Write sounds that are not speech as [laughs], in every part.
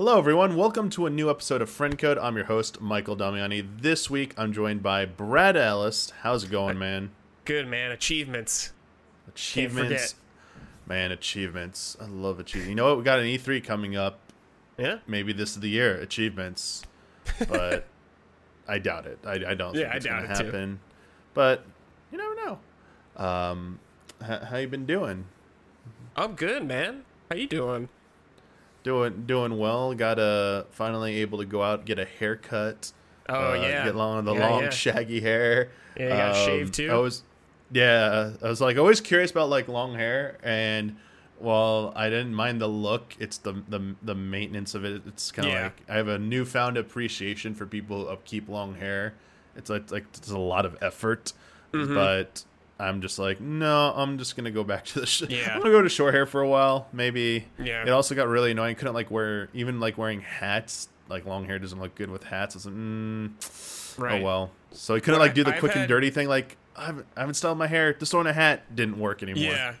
Hello, everyone. Welcome to a new episode of Friend Code. I'm your host, Michael Damiani. This week, I'm joined by Brad Ellis. How's it going, man? Good man, achievements. Achievements, man. Achievements. I love achievements. You know what? We got an E3 coming up. Yeah. Maybe this is the year. Achievements, but I doubt it. I, I don't Yeah, think I it's it, too. happen. But you never know. Um, h- how you been doing? I'm good, man. How you doing? Doing doing well. Got a finally able to go out get a haircut. Oh uh, yeah. get long the Yeah, long yeah. shaggy hair. Yeah, you got Um, shaved too. I was, yeah, I was like always curious about like long hair, and while I didn't mind the look, it's the the the maintenance of it. It's kind of Yeah. like I have a newfound appreciation for people who upkeep long hair. It's like like it's a lot of effort, Mm-hmm. but I'm just like no, I'm just gonna go back to the. Sh- [laughs] Yeah. I'm gonna go to short hair for a while, maybe. Yeah. It also got really annoying. Couldn't like wear even like wearing hats. Like long hair doesn't look good with hats. It's like, mm, right. Oh well. So he couldn't Well, like do the I've quick and dirty thing. Like I haven't, I haven't styled my hair. Just throwing a hat didn't work anymore. Yeah.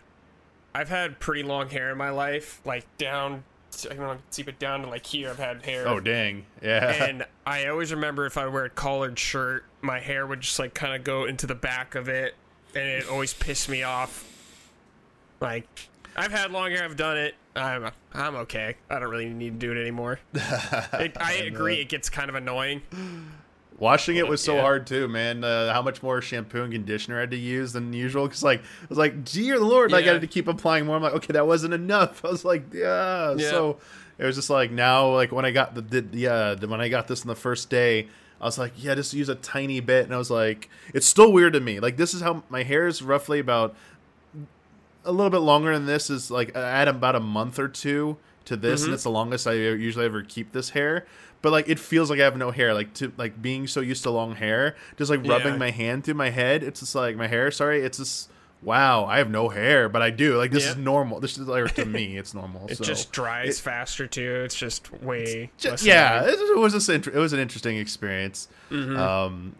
I've had pretty long hair in my life, like down. I don't know, see, but down to like here, I've had hair. Oh dang. Yeah. [laughs] and I always remember if I wear a collared shirt, my hair would just like kind of go into the back of it, and it always pissed me off. Like, I've had long hair, I've done it. I'm I'm okay. I don't really need to do it anymore. [laughs] It, I agree, it gets kind of annoying. Washing it was so Yeah. hard too, man. Uh, how much more shampoo and conditioner I had to use than usual? Because like I was like, dear lord, like I Yeah. had to keep applying more. I'm like, okay, that wasn't enough. [laughs] I was like, yeah. Yeah. So it was just like now, like when I got the, the yeah, when I got this on the first day. I was like, yeah, just use a tiny bit, and I was like, it's still weird to me. Like this is how my hair is roughly about a little bit longer than this is like I add about a month or two to this, and mm-hmm. it's the longest I usually ever keep this hair. But like it feels like I have no hair. Like to like being so used to long hair, just like rubbing Yeah. my hand through my head. It's just like my hair. Sorry, it's just wow. I have no hair, but I do. Like this Yeah. is normal. This is like to [laughs] me, it's normal. It so. just dries faster too. It's just way Ju- less yeah, it, it was just it was an interesting experience. Mm-hmm. Um,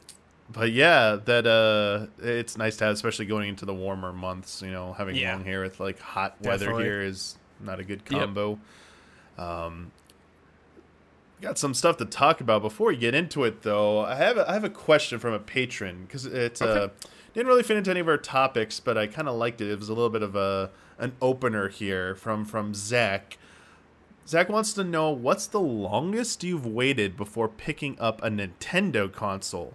but yeah, that uh, it's nice to have, especially going into the warmer months. You know, having Yeah. long hair with like hot weather here is not a good Yep. combo. Um, got some stuff to talk about before we get into it, though. I have a, I have a question from a patron because it uh, Okay. Didn't really fit into any of our topics, but I kind of liked it. It was a little bit of a an opener here from from Zach. Zach wants to know what's the longest you've waited before picking up a Nintendo console.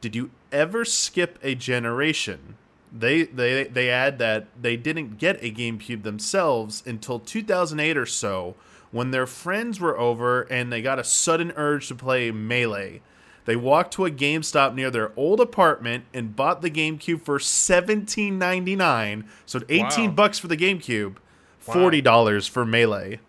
Did you ever skip a generation? They they they add that they didn't get a GameCube themselves until 2008 or so when their friends were over and they got a sudden urge to play Melee. They walked to a GameStop near their old apartment and bought the GameCube for 17.99, so 18 Wow. bucks for the GameCube, $40 for Melee.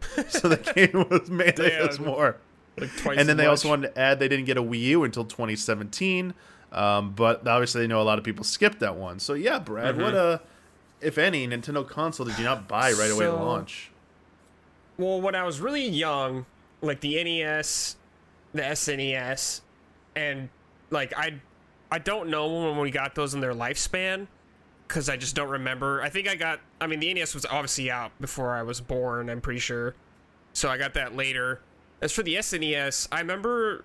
[laughs] so the game was Melee was more like twice and then they also wanted to add they didn't get a Wii U until 2017, um, but obviously they know a lot of people skipped that one. So yeah, Brad, what uh if any, Nintendo console did you not buy right away at launch? Well, when I was really young, like the NES, the SNES, and like I, I don't know when we got those in their lifespan, because I just don't remember. I think I got. I mean, the NES was obviously out before I was born. I'm pretty sure, so I got that later. As for the SNES, I remember.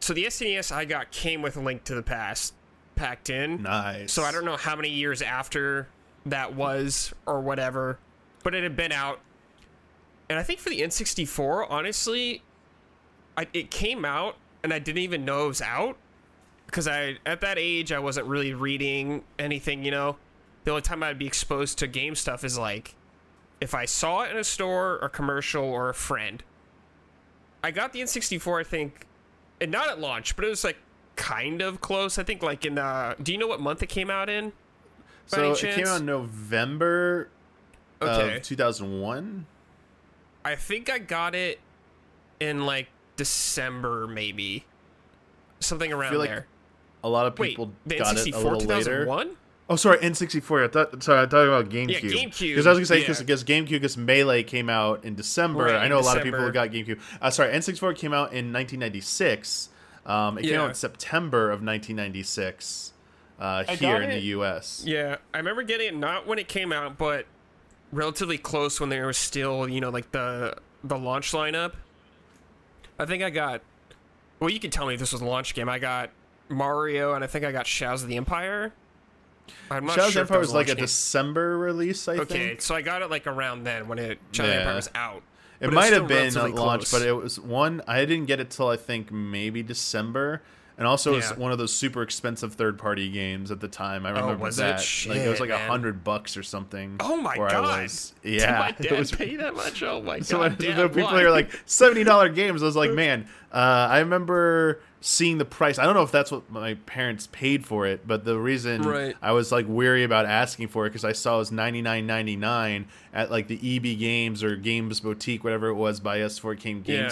So the SNES I got came with a Link to the Past packed in. Nice. So I don't know how many years after that was or whatever, but it had been out. And I think for the N64, honestly, I, it came out and I didn't even know it was out because I at that age I wasn't really reading anything. You know, the only time I'd be exposed to game stuff is like if I saw it in a store, a commercial, or a friend. I got the N64, I think, and not at launch, but it was like kind of close. I think like in uh do you know what month it came out in? So it came out in November Okay. of 2001. I think I got it in like December maybe. Something around feel like there. A lot of Wait, people the got it a N64 little later. 2001? Oh, sorry, N64. I thought. Sorry, I thought about GameCube. Yeah, GameCube, Because I was gonna say because yeah. GameCube, because Melee came out in December. Right, I in know a lot of people who got GameCube. Uh, sorry, N64 came out in 1996. Um, it came out in September of 1996 uh, here in it- the U.S. Yeah, I remember getting it not when it came out, but relatively close when there was still, you know, like the the launch lineup, I think I got. Well, you can tell me if this was a launch game. I got Mario, and I think I got Shadows of the Empire. I'm not Shadows sure of if that Empire was like a game. December release, I Okay, think. Okay, so I got it like around then when it Shadows of the Yeah. Empire was out. It might have been at launch, but it was one. I didn't get it till I think maybe December, and also it was one of those super expensive third party games at the time. I remember Oh, was it? that. like it was like a hundred bucks or something. Oh my god! was- [laughs] Did yeah, my it dad was- pay that much? Oh my So god! when Dad, the people are like [laughs] seventy dollar games, I was like, man, uh, I remember seeing the price. I don't know if that's what my parents paid for it, but the reason Right. I was like weary about asking for it because I saw it was ninety nine ninety nine at like the EB Games or Games Boutique, whatever it was, by us before it came Yeah.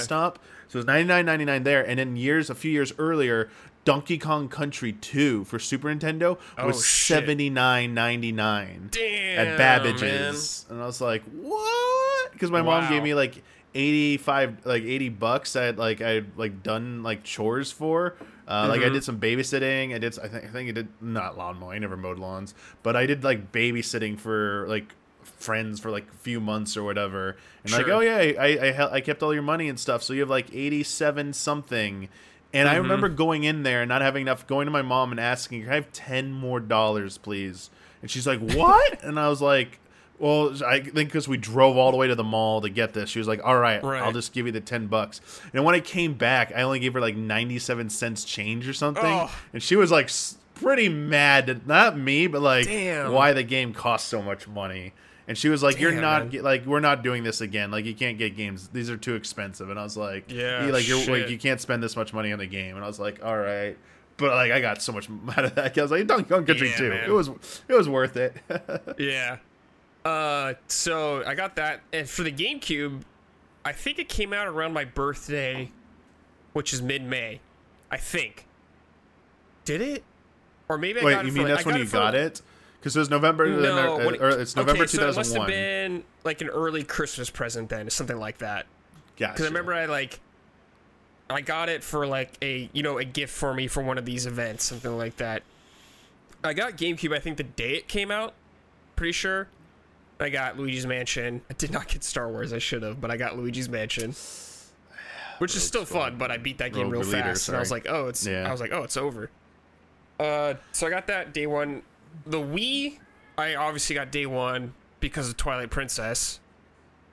So it was ninety nine ninety nine there, and then years a few years earlier. Donkey Kong Country 2 for Super Nintendo Oh, was shit. seventy nine ninety nine Damn, at Babbage's, and I was like, "What?" Because my mom gave me like eighty five, like eighty bucks. I had like I had like done like chores for. Uh, Like I Mm-hmm. did some babysitting. I did. I think I think I did not lawn mowing. I never mowed lawns, but I did like babysitting for like friends for like a few months or whatever. And like, oh yeah, I I, I kept all your money and stuff. So you have like eighty seven something. And Mm-hmm. I remember going in there and not having enough, going to my mom and asking, "Can I have ten more dollars, please?" And she's like, "What?" [laughs] and I was like, "Well, I think because we drove all the way to the mall to get this." She was like, "All right, Right. I'll just give you the ten bucks." And when I came back, I only gave her like ninety-seven cents change or something, Oh. and she was like pretty mad. At, not me, but like Damn. why the game cost so much money. And she was like, "You're not man. like we're not doing this again. Like you can't get games; these are too expensive." And I was like, Yeah, like you're like you can't spend this much money on the game." And I was like, "All right." But like I got so much [laughs] out of that. I was like, Donkey Kong Country Yeah, too. man. It was it was worth it. [laughs] Yeah. Uh, so I got that, and for the GameCube, I think it came out around my birthday, which is mid-May. I think. Did it? Or maybe I Wait, got it you mean like- that's when you got it? Because it was November. Uh, no, or, it- or it's November okay, so it must have been like an early Christmas present then, something like that. Gotcha. Because I remember I like, I got it for like a you know a gift for me for one of these events, something like that. I got GameCube. I think the day it came out, pretty sure. I got Luigi's Mansion. I did not get Star Wars. I should have, but I got Luigi's Mansion, which is still fun. But I beat that game Rogue real Leader, fast, and I was like, oh, it's. Yeah. I was like, oh, it's over. Uh, so I got that day one. The Wii, I obviously got day one because of Twilight Princess,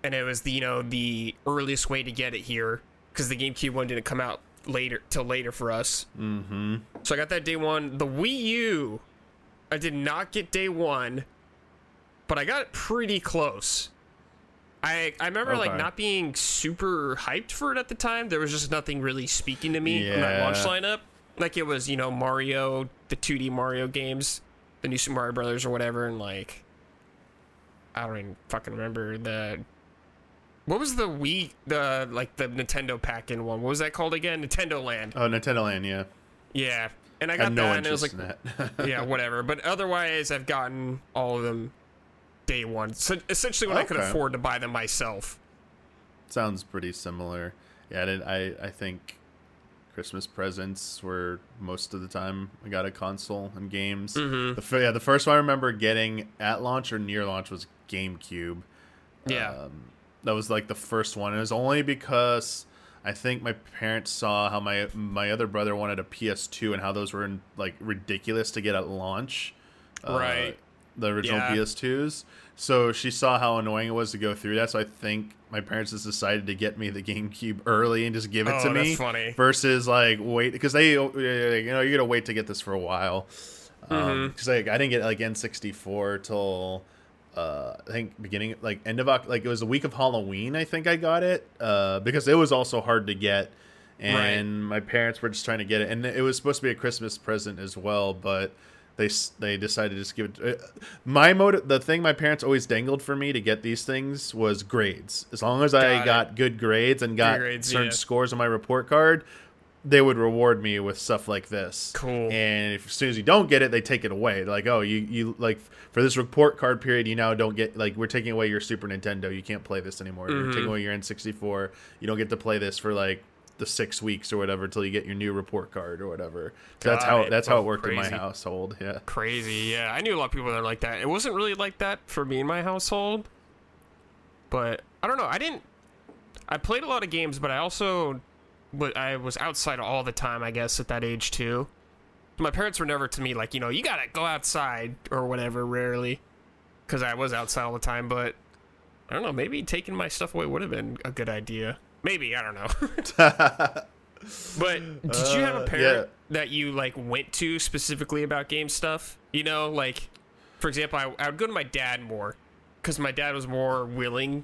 and it was the you know the earliest way to get it here because the GameCube one didn't come out later till later for us. Mm-hmm. So I got that day one. The Wii U, I did not get day one, but I got it pretty close. I I remember like not being super hyped for it at the time. There was just nothing really speaking to me on that launch lineup. Like it was, you know, Mario, the 2D Mario games, the new Super Mario Brothers or whatever, and like I don't even fucking remember the what was the Wii the like the Nintendo pack in one? What was that called again? Nintendo Land. Oh, Nintendo Land. Yeah. Yeah. And I I got had no that and it was like [laughs] yeah, whatever. But otherwise, I've gotten all of them day one. So essentially, when I could afford to buy them myself. Sounds pretty similar. Yeah, I, did, I I think Christmas presents were most of the time I got a console and games. Mm-hmm. The fir- yeah, the first one I remember getting at launch or near launch was GameCube. Yeah. Um, that was like the first one. It was only because I think my parents saw how my my other brother wanted a PS2 and how those were in, like ridiculous to get at launch. Uh, Right. The original Yeah. PS2s. So she saw how annoying it was to go through that. So I think my parents just decided to get me the GameCube early and just give it Oh, to me. that's funny. Versus like wait because they uh, you know you're gonna wait to get this for a while. Mm-hmm. Because like I didn't get like N64 till uh, I think beginning like end of like it was the week of Halloween. I think I got it uh, because it was also hard to get, and my parents were just trying to get it, and it was supposed to be a Christmas present as well, but they they decided to just give it. Uh, my motive, the thing my parents always dangled for me to get these things was grades. As long as Got I it. got good grades and got grades, certain yeah. scores on my report card. They would reward me with stuff like this. Cool. And if, as soon as you don't get it, they take it away. They're like, oh, you you like for this report card period, you now don't get like we're taking away your Super Nintendo. You can't play this anymore. We're Mm-hmm. taking away your N64. You don't get to play this for like the six weeks or whatever till you get your new report card or whatever. that's Got how it. that's how it worked in my household. Yeah. Crazy. Yeah, I knew a lot of people that are like that. It wasn't really like that for me in my household, but I don't know. I didn't. I played a lot of games, but I also but I was outside all the time, I guess, at that age too. My parents were never to me like, you know, you gotta go outside or whatever, rarely, because I was outside all the time. But I don't know, maybe taking my stuff away would have been a good idea. Maybe I don't know. [laughs] [laughs] but did you have a Uh, parent yeah. that you like went to specifically about game stuff? You know, like for example, I, I would go to my dad more because my dad was more willing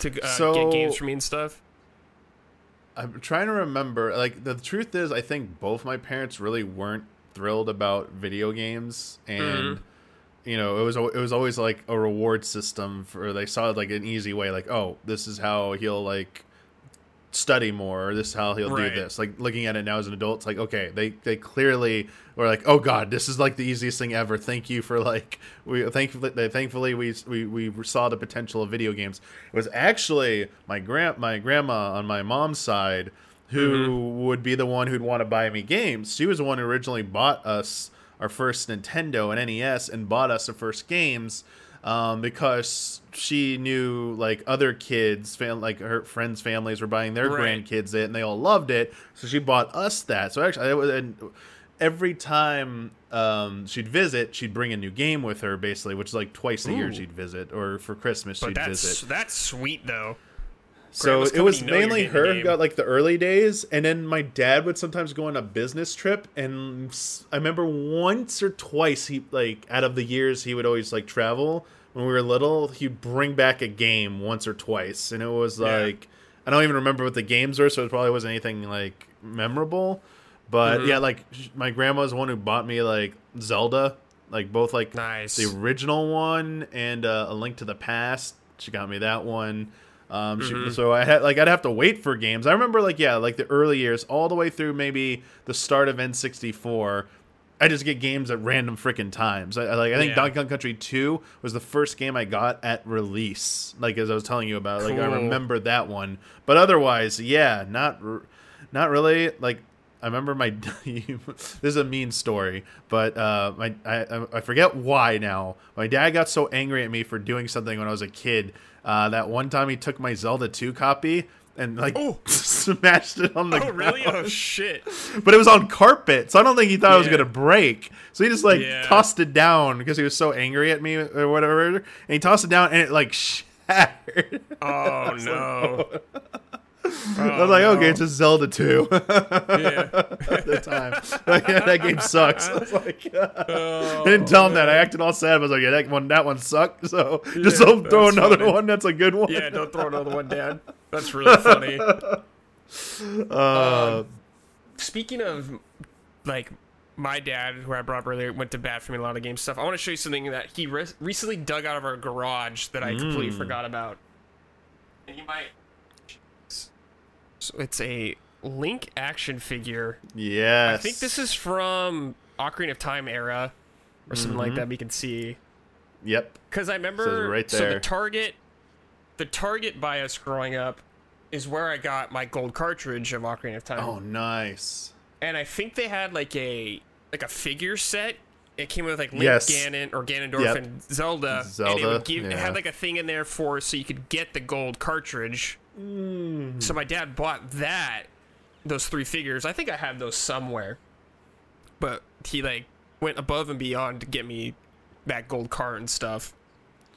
to uh, So- get games for me and stuff. I'm trying to remember. Like the truth is, I think both my parents really weren't thrilled about video games, and you know, it was it was always like a reward system for they saw it like an easy way, like oh, this is how he'll like study more, or this is how he'll Right. do this. Like looking at it now as an adult, it's like okay, they they clearly were like, oh god, this is like the easiest thing ever. Thank you for like we thankfully thankfully we we we saw the potential of video games. It was actually my grand my grandma on my mom's side who mm-hmm. would be the one who'd want to buy me games. She was the one who originally bought us our first Nintendo and NES and bought us the first games um, because she knew like other kids, fam- like her friends' families were buying their Right. grandkids it and they all loved it. So she bought us that. So actually, it was, and every time um, she'd visit, she'd bring a new game with her, basically, which is like twice a year she'd visit, or for Christmas But she'd that's visit. that's sweet though. So it was company know you're mainly her who got like the early days, and then my dad would sometimes go on a business trip. And I remember once or twice he like out of the years he would always like travel when we were little. He'd bring back a game once or twice, and it was Yeah. like I don't even remember what the games were, so it probably wasn't anything like memorable. But Mhm. yeah, like my grandma was the one who bought me like Zelda, like both like Nice. the original one and uh, a link to the past she got me that one um, she, Mhm. so i had like i'd have to wait for games i remember like yeah like the early years all the way through maybe the start of n64 i just get games at random freaking times I, like i think Yeah. donkey kong country 2 was the first game i got at release like as i was telling you about like i remember that one but otherwise yeah not not really like I remember my [laughs] this is a mean story, but uh, my I, I forget why now. My dad got so angry at me for doing something when I was a kid. Uh, that one time he took my Zelda 2 copy and like Oh. [laughs] smashed it on the Oh really? ground. Oh shit! But it was on carpet, so I don't think he thought it was gonna break. So he just like Yeah. tossed it down because he was so angry at me or whatever. And he tossed it down and it like [laughs] shattered. Oh [laughs] no! I was like, okay, it's a Zelda 2 Yeah. at [laughs] the time. Like, yeah, that game sucks. I was like, Oh, [laughs] I didn't tell him that. I acted all sad. I was like, yeah, that one, that one sucked. So just Yeah, don't throw another funny. one. That's a good one. Yeah, don't throw another one down. That's [laughs] really funny. Uh, Speaking of like my dad, who I brought up earlier, went to bat for me a lot of game stuff. I want to show you something that he re- recently dug out of our garage that I completely Mm. forgot about. And you might. So it's a Link action figure. yes. I think this is from Ocarina of Time era or something like Mhm. that. We can see Yep. because I remember right So the. Target, the Target by us growing up, is where I got my gold cartridge of Ocarina of Time. Oh, nice. and I think they had like a like a figure set. It came with like Link, Yes. Ganon, or Ganondorf, Yep. and Zelda. and it Zelda, would give it had like a thing in there for so you could get the gold cartridge. Mm. So my dad bought that, those three figures. I think I have those somewhere, but he like went above and beyond to get me that gold car and stuff.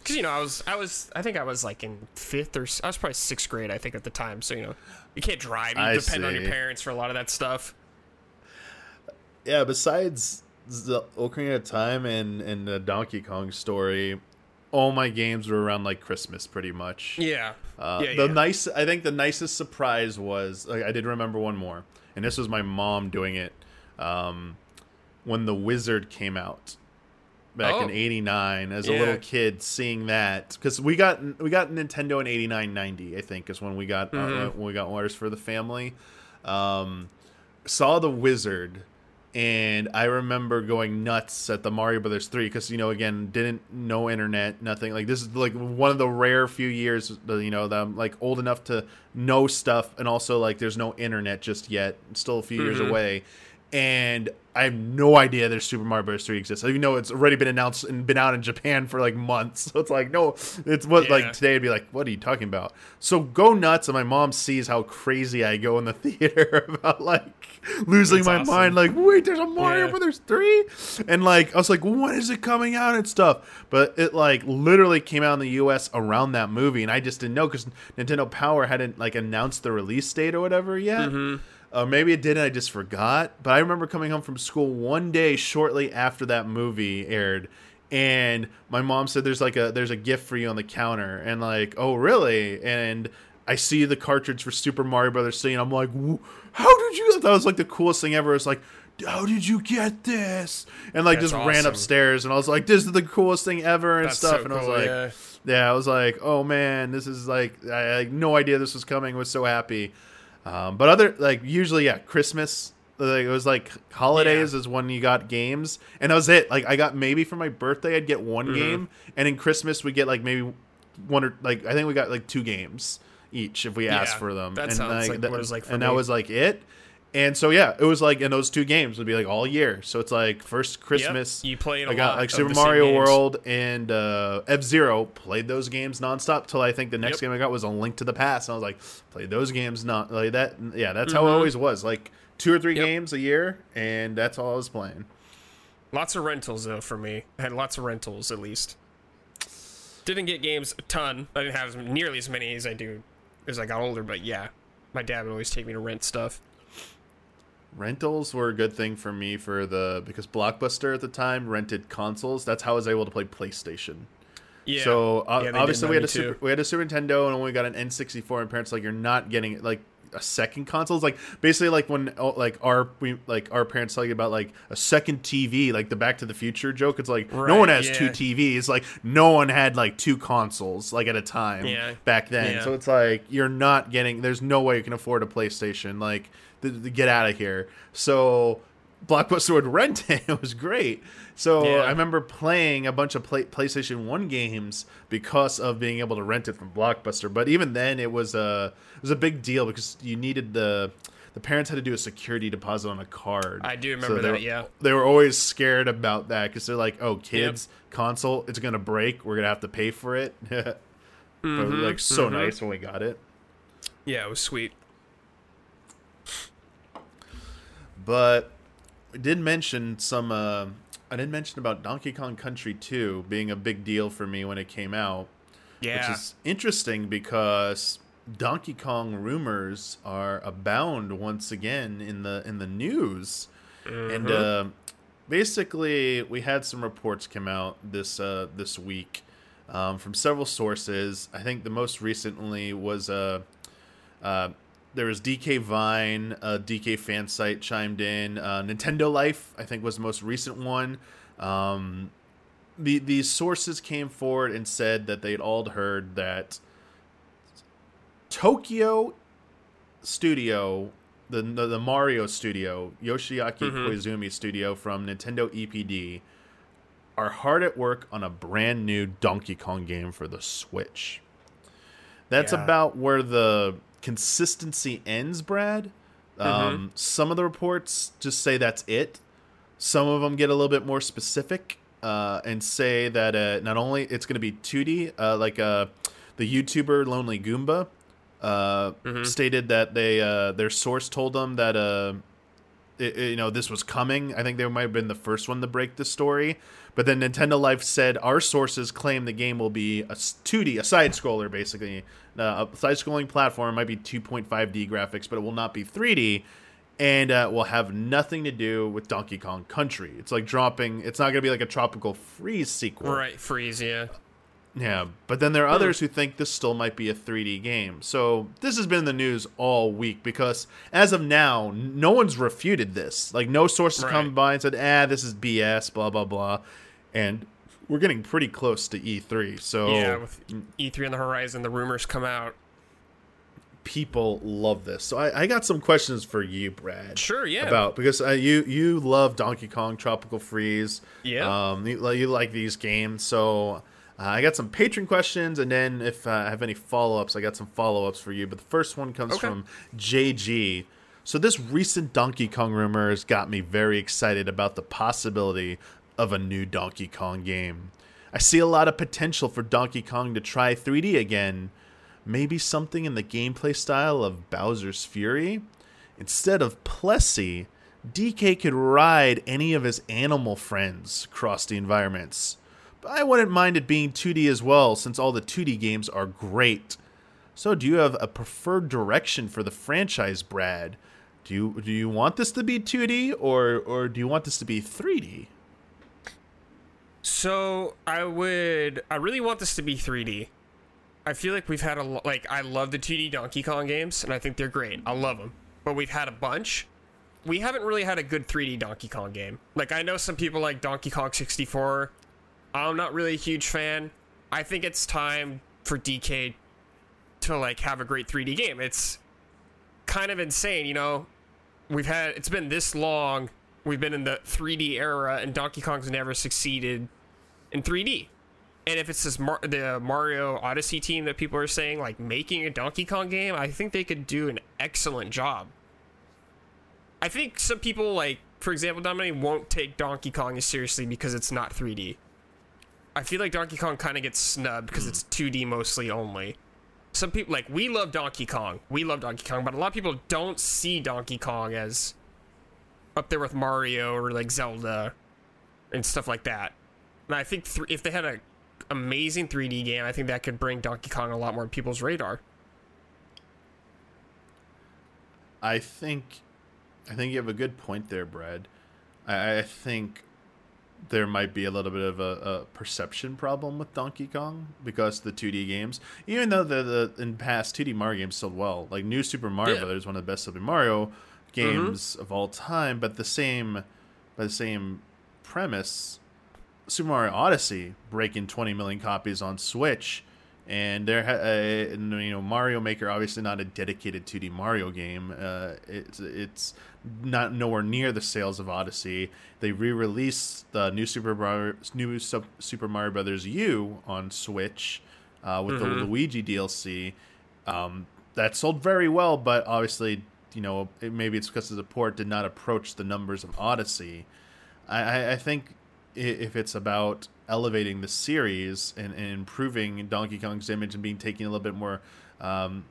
Cause you know I was I was I think I was like in fifth or I was probably sixth grade I think at the time. So you know you can't drive. You I depend on your parents for a lot of that stuff. Yeah, besides the Ocarina of Time and, and the Donkey Kong story, all my games were around like Christmas pretty much. Yeah. Uh, yeah, the yeah. nice, I think the nicest surprise was like, I did remember one more, and this was my mom doing it um, when the Wizard came out back in Oh. '89 as a little kid, seeing that because we got we got Nintendo in '89, '90, I think is when we got uh, Mhm. when we got orders for the family. Um, saw the Wizard. And I remember going nuts at the Mario Brothers 3 because, you know, again, didn't no internet, nothing. Like, this is like one of the rare few years, uh, you know, that I'm like old enough to know stuff. And also, like, there's no internet just yet, still a few years Mhm. away. And I have no idea there's Super Mario Bros. 3 exists. I even know it's already been announced and been out in Japan for like months. [laughs] So it's like, no, it's what Yeah. like today it'd be like, what are you talking about? So go nuts, and my mom sees how crazy I go in the [laughs] theater about like losing That's my awesome. mind. Like, wait, there's a Mario Yeah. Brothers 3? And like, I was like, when is it coming out and stuff? But it like literally came out in the US around that movie, and I just didn't know because Nintendo Power hadn't like announced the release date or whatever yet. Mm-hmm. Uh, maybe it didn't. I just forgot. But I remember coming home from school one day shortly after that movie aired, and my mom said, "There's like a there's a gift for you on the counter," and like, "Oh, really?" And I see the cartridge for Super Mario Brothers 3, and I'm like, "How did you?" That was like the coolest thing ever. It's like. How did you get this? And like That's just ran upstairs, and I was like, "This is the coolest thing ever," and That's stuff. so and I was cool, like, yeah. yeah, I was like, oh man, this is like I I had no idea this was coming. I was so happy. Um, but other like usually, yeah, Christmas. Like, it was like holidays is when you got games, and that was it. Like I got maybe for my birthday, I'd get one Mm-hmm. game, and in Christmas we get like maybe one or like I think we got like two games each if we asked Yeah, for them. that and sounds like that, what it was like for and me. that was like it. And so yeah, it was like in those two games would be like all year. So it's like first Christmas. You played I got like Super Mario. World and uh, F Zero. Played those games nonstop till I think the next Yep. game I got was a Link to the Past. And I was like, played those games not like that. Yeah, that's how it Mhm. always was. Like two or three Yep. games a year, and that's all I was playing. Lots of rentals though for me. I had lots of rentals at least. Didn't get games a ton. I didn't have nearly as many as I do as I got older, but yeah, my dad would always take me to rent stuff. Rentals were a good thing for me for the because Blockbuster at the time rented consoles. That's how I was able to play PlayStation. Yeah. So uh, Yeah, obviously we had a super, we had a Super Nintendo and when we got an N64 and parents like you're not getting like a second console. It's like basically like when oh, like our we like our parents tell you about like a second TV, like the Back to the Future joke. It's like no one has two. TVs. Like no one had like two consoles like at a time Yeah. back then. Yeah. So it's like you're not getting. There's no way you can afford a PlayStation. Like th- get out of here. So Blockbuster would rent it. [laughs] It was great. So Yeah. I remember playing a bunch of play- PlayStation One games because of being able to rent it from Blockbuster. But even then, it was a it was a big deal because you needed the the parents had to do a security deposit on a card. I do remember they that, were- yeah. they were always scared about that because they're like, "Oh, kids, console, it's gonna break. We're gonna have to pay for it." [laughs] but it was like so mhm. nice when we got it. Yeah, it was sweet. But I did mention some. Uh, I did mention about Donkey Kong Country 2 being a big deal for me when it came out, Yeah. which is interesting because Donkey Kong rumors are abound once again in the in the news, and uh, basically we had some reports come out this uh, this week um, from several sources. I think the most recently was uh, uh, there was DK Vine, uh, DK fan site chimed in. Uh, Nintendo Life, I think, was the most recent one. Um, the these sources came forward and said that they'd all heard that Tokyo Studio, the the, the Mario Studio, Yoshiaki Mhm. Koizumi Studio from Nintendo EPD, are hard at work on a brand new Donkey Kong game for the Switch. That's Yeah. about where the consistency ends, Brad. Um, Some of the reports just say that's it. Some of them get a little bit more specific uh, and say that uh, not only it's going to be 2D, uh, like uh, the YouTuber Lonely Goomba uh, stated that they uh, their source told them that uh, it, it- you know this was coming. I think they might have been the first one to break the story. But then Nintendo Life said our sources claim the game will be a 2D, a side scroller basically, uh, a side scrolling platform. It might be 2.5D graphics, but it will not be 3D, and uh, will have nothing to do with Donkey Kong Country. It's like dropping. It's not going to be like a Tropical Freeze sequel. Right, freeze, yeah. Yeah, but then there are others who think this still might be a 3D game. So this has been in the news all week because as of now, no one's refuted this. Like no sources come Right. by and said, "Ah, this is BS," blah blah blah, and we're getting pretty close to E3. So Yeah, with E3 on the horizon, the rumors come out. people love this. So I, I got some questions for you, Brad. Sure, yeah. About because uh, you you love Donkey Kong Tropical Freeze. Yeah. Um, you, you like these games, so uh, I got some patron questions, and then if uh, I have any follow ups, I got some follow ups for you. But the first one comes Okay. from JG. So this recent Donkey Kong rumor has got me very excited about the possibility of a new Donkey Kong game. I see a lot of potential for Donkey Kong to try 3D again. Maybe something in the gameplay style of Bowser's Fury? Instead of Plessie, DK could ride any of his animal friends across the environments. But I wouldn't mind it being 2D as well, since all the 2D games are great. So, do you have a preferred direction for the franchise, Brad? Do you do you want this to be 2D or or do you want this to be 3D? So I would, I really want this to be 3D. I feel like we've had a lo- like I love the 2D Donkey Kong games and I think they're great. I love them, but we've had a bunch. We haven't really had a good 3D Donkey Kong game. Like I know some people like Donkey Kong 64. I'm not really a huge fan. I think it's time for DK to like have a great 3D game. It's kind of insane, you know. We've had it's been this long. We've been in the 3D era, and Donkey Kong's never succeeded in 3D. And if it's this Mar- the Mario Odyssey team that people are saying like making a Donkey Kong game, I think they could do an excellent job. I think some people like, for example, Dominic won't take Donkey Kong as seriously because it's not 3D. I feel like Donkey Kong kind of gets snubbed because it's 2D mostly only. Some people like we love Donkey Kong, we love Donkey Kong, but a lot of people don't see Donkey Kong as up there with Mario or like Zelda and stuff like that. And I think th- if they had a amazing 3D game, I think that could bring Donkey Kong a lot more on people's radar. I think I think you have a good point there, Brad. I, I think there might be a little bit of a, a, perception problem with Donkey Kong because the 2D games, even though the, the in past 2D Mario games sold well, like New Super Mario Yeah. Brothers, one of the best Super Mario mm-hmm. games of all time, but the same by the same premise, Super Mario Odyssey breaking 20 million copies on Switch, and there, uh, and, you know, Mario Maker obviously not a dedicated 2D Mario game. Uh, it's it's not nowhere near the sales of Odyssey. They re-released the new Super Mario, new Sup- Super Mario Brothers U on Switch uh, with the Luigi DLC. Um, that sold very well, but obviously, you know, it, maybe it's because the port did not approach the numbers of Odyssey. I, I, think if it's about elevating the series and, and improving Donkey Kong's image and being taken a little bit more, um,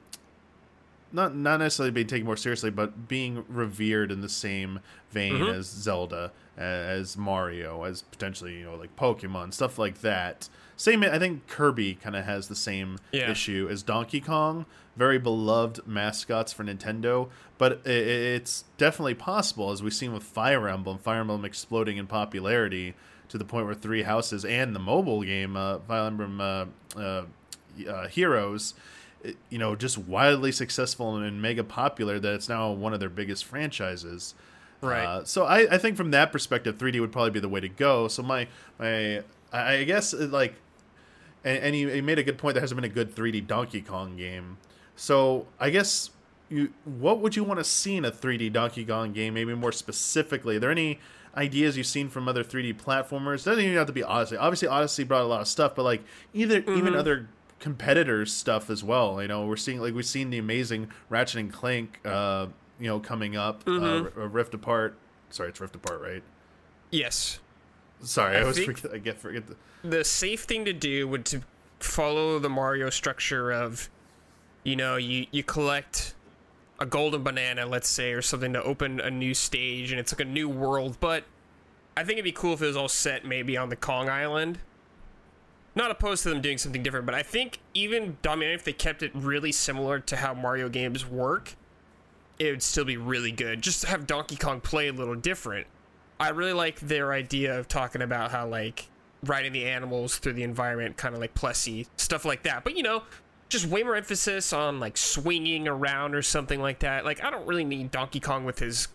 not not necessarily being taken more seriously, but being revered in the same vein Mhm. as Zelda, as Mario, as potentially you know like Pokemon, stuff like that. Same, I think Kirby kind of has the same Yeah. issue as Donkey Kong. Very beloved mascots for Nintendo, but it's definitely possible, as we've seen with Fire Emblem, Fire Emblem exploding in popularity to the point where Three Houses and the mobile game, uh, Fire Emblem uh, uh, uh, Heroes, you know, just wildly successful and mega popular that it's now one of their biggest franchises. Right. Uh, so I, I think from that perspective, 3D would probably be the way to go. So my my I I guess uh, like, and, and you, you made a good point. There hasn't been a good 3D Donkey Kong game. So I guess you what would you want to see in a 3D Donkey Kong game? Maybe more specifically, are there any ideas you've seen from other 3D platformers? Doesn't even have to be Odyssey. Obviously, Odyssey brought a lot of stuff, but like either even other competitors stuff as well. You know, we're seeing like we've seen the amazing Ratchet and Clank, uh, you know, coming up, uh, Rift Apart. Sorry, it's Rift Apart, right? Yes. Sorry, I, I always think- forget, I get forget the. the safe thing to do would to follow the Mario structure of, you know, you you collect a golden banana, let's say, or something to open a new stage, and it's like a new world. But I think it'd be cool if it was all set maybe on the Kong Island. Not opposed to them doing something different, but I think even mean, if they kept it really similar to how Mario games work, it would still be really good. Just to have Donkey Kong play a little different. I really like their idea of talking about how like riding the animals through the environment, kind of like Plessie stuff like that. But you know, just way more emphasis on like swinging around or something like that. Like I don't really need Donkey Kong with his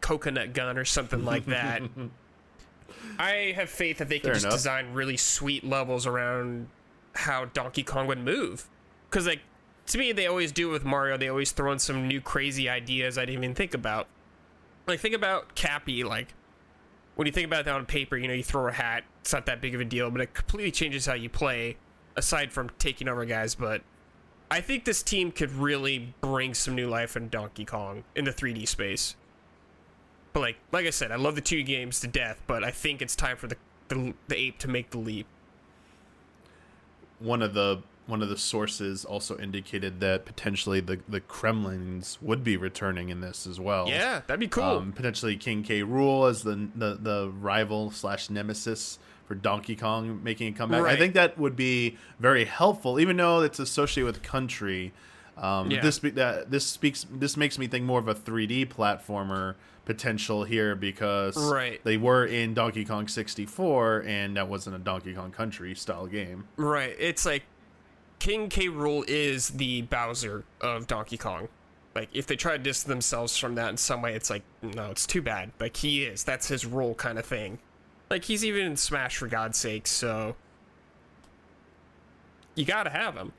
coconut gun or something like that. [laughs] I have faith that they can Fair just enough. design really sweet levels around how Donkey Kong would move. Because like to me, they always do with Mario. They always throw in some new crazy ideas I didn't even think about. Like think about Cappy. Like when you think about that on paper, you know, you throw a hat. It's not that big of a deal, but it completely changes how you play. Aside from taking over guys, but I think this team could really bring some new life in Donkey Kong in the 3D space. But like like I said, I love the two games to death, but I think it's time for the the, the ape to make the leap. One of the one of the sources also indicated that potentially the the Kremlings would be returning in this as well. Yeah, that'd be cool. Um, potentially King K. Rool as the the, the rival slash nemesis for Donkey Kong making a comeback. I think that would be very helpful, even though it's associated with country. Um, Yeah. This that this speaks this makes me think more of a 3D platformer potential here because Right. they were in Donkey Kong 64 and that wasn't a Donkey Kong Country style game. Right. It's like King K. Rool is the Bowser of Donkey Kong. Like if they try to distance themselves from that in some way, it's like no, it's too bad. Like he is. That's his role kind of thing. Like he's even in Smash for God's sake, so you gotta have him.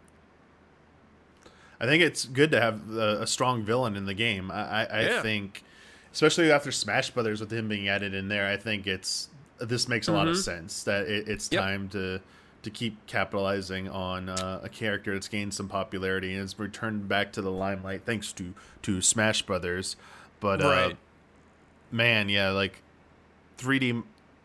I think it's good to have a, a strong villain in the game. I, I, I think, especially after Smash Brothers with him being added in there, I think it's this makes a lot of sense that it, it's Yep. time to to keep capitalizing on uh, a character that's gained some popularity and has returned back to the limelight thanks to to Smash Brothers. But uh, man, yeah, like 3D,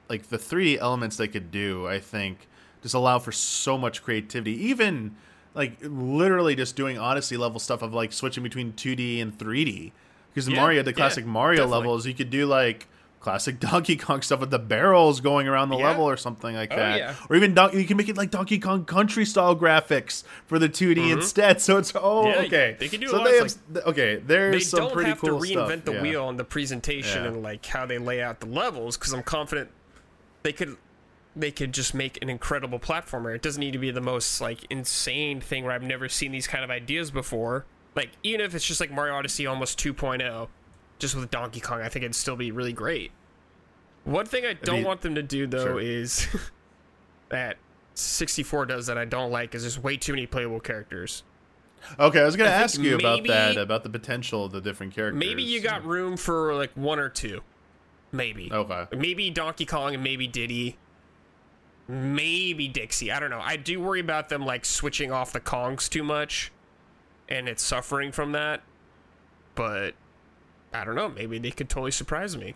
like the 3D elements they could do, I think, just allow for so much creativity. Even like literally just doing Odyssey level stuff of like switching between 2D and 3D. Because Yeah, Mario, the yeah, classic Mario definitely. levels, you could do like classic [laughs] Donkey Kong stuff with the barrels going around the Yeah. level or something like Oh, that. yeah. Or even Don- you can make it like Donkey Kong Country style graphics for the 2D instead. [laughs] So it's oh Mm-hmm. Yeah, okay. they can do a so lot. they It's have, okay. There's They some don't pretty have cool to reinvent stuff. the yeah. wheel on the presentation Yeah. and like how they lay out the levels because I'm confident they could they could just make an incredible platformer. It doesn't need to be the most like insane thing where I've never seen these kind of ideas before. Like even if it's just like Mario Odyssey almost 2.0, just with Donkey Kong, I think it'd still be really great. One thing I don't mean- want them to do though Sure. is [laughs] that 64 does that I don't like is there's way too many playable characters. Okay, I was going to I ask you about that, about the potential of the different characters. Maybe you got room for like one or two. Maybe. Okay. Maybe Donkey Kong and maybe Diddy. Maybe Dixie. I don't know. I do worry about them like switching off the Kongs too much and it's suffering from that. But I don't know. Maybe they could totally surprise me.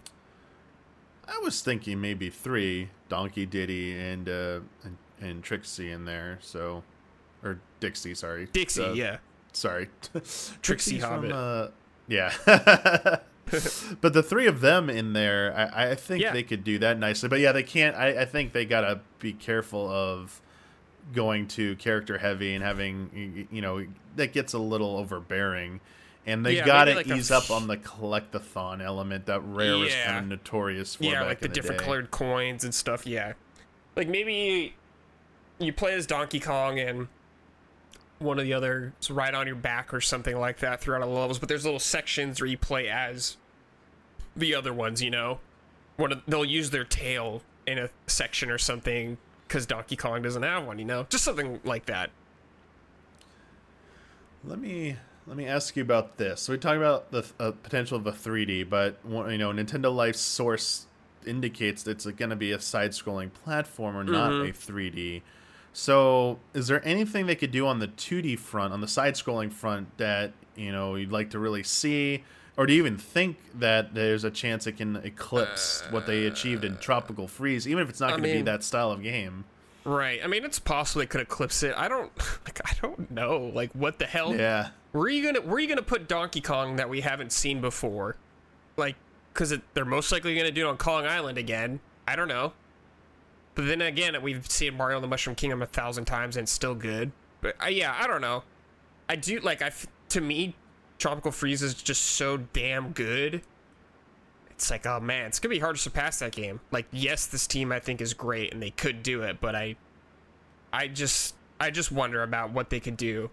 I was thinking maybe three Donkey, Diddy, and uh, and, and Trixie in there. So, or Dixie, sorry. Dixie, Uh, yeah. Sorry, [laughs] Trixie Hobbit. From, uh, yeah. [laughs] [laughs] but the three of them in there, I, I think Yeah. they could do that nicely. But yeah, they can't. I, I think they gotta be careful of going to character heavy and having you know that gets a little overbearing. And they Yeah, gotta like ease f- up on the collectathon element that Rare was Yeah. kind of notorious for. yeah, like the in different day. colored coins and stuff. Yeah, like maybe you play as Donkey Kong and one of the others right on your back or something like that throughout all the levels. But there's little sections where you play as the other ones. You know, one of, they'll use their tail in a section or something because Donkey Kong doesn't have one. You know, just something like that. Let me let me ask you about this. So we talked about the uh, potential of a 3D, but you know, Nintendo Life source indicates it's going to be a side-scrolling platformer, not a 3D. So, is there anything they could do on the 2D front, on the side-scrolling front, that you know you'd like to really see, or do you even think that there's a chance it can eclipse what they achieved in Tropical Freeze, even if it's not going to be that style of game? Right. I mean, it's possible they could eclipse it. I don't [laughs] like. I don't know. Like, what the hell? Yeah. Where are you gonna Where are you gonna put Donkey Kong that we haven't seen before? Like, because they're most likely gonna do it on Kong Island again. I don't know. But then again, we've seen Mario and the Mushroom Kingdom a thousand times and it's still good. But uh, yeah, I don't know. I do like. I to me, Tropical Freeze is just so damn good. It's like, oh man, it's gonna be hard to surpass that game. Like, yes, this team I think is great and they could do it, but I, I just, I just wonder about what they could do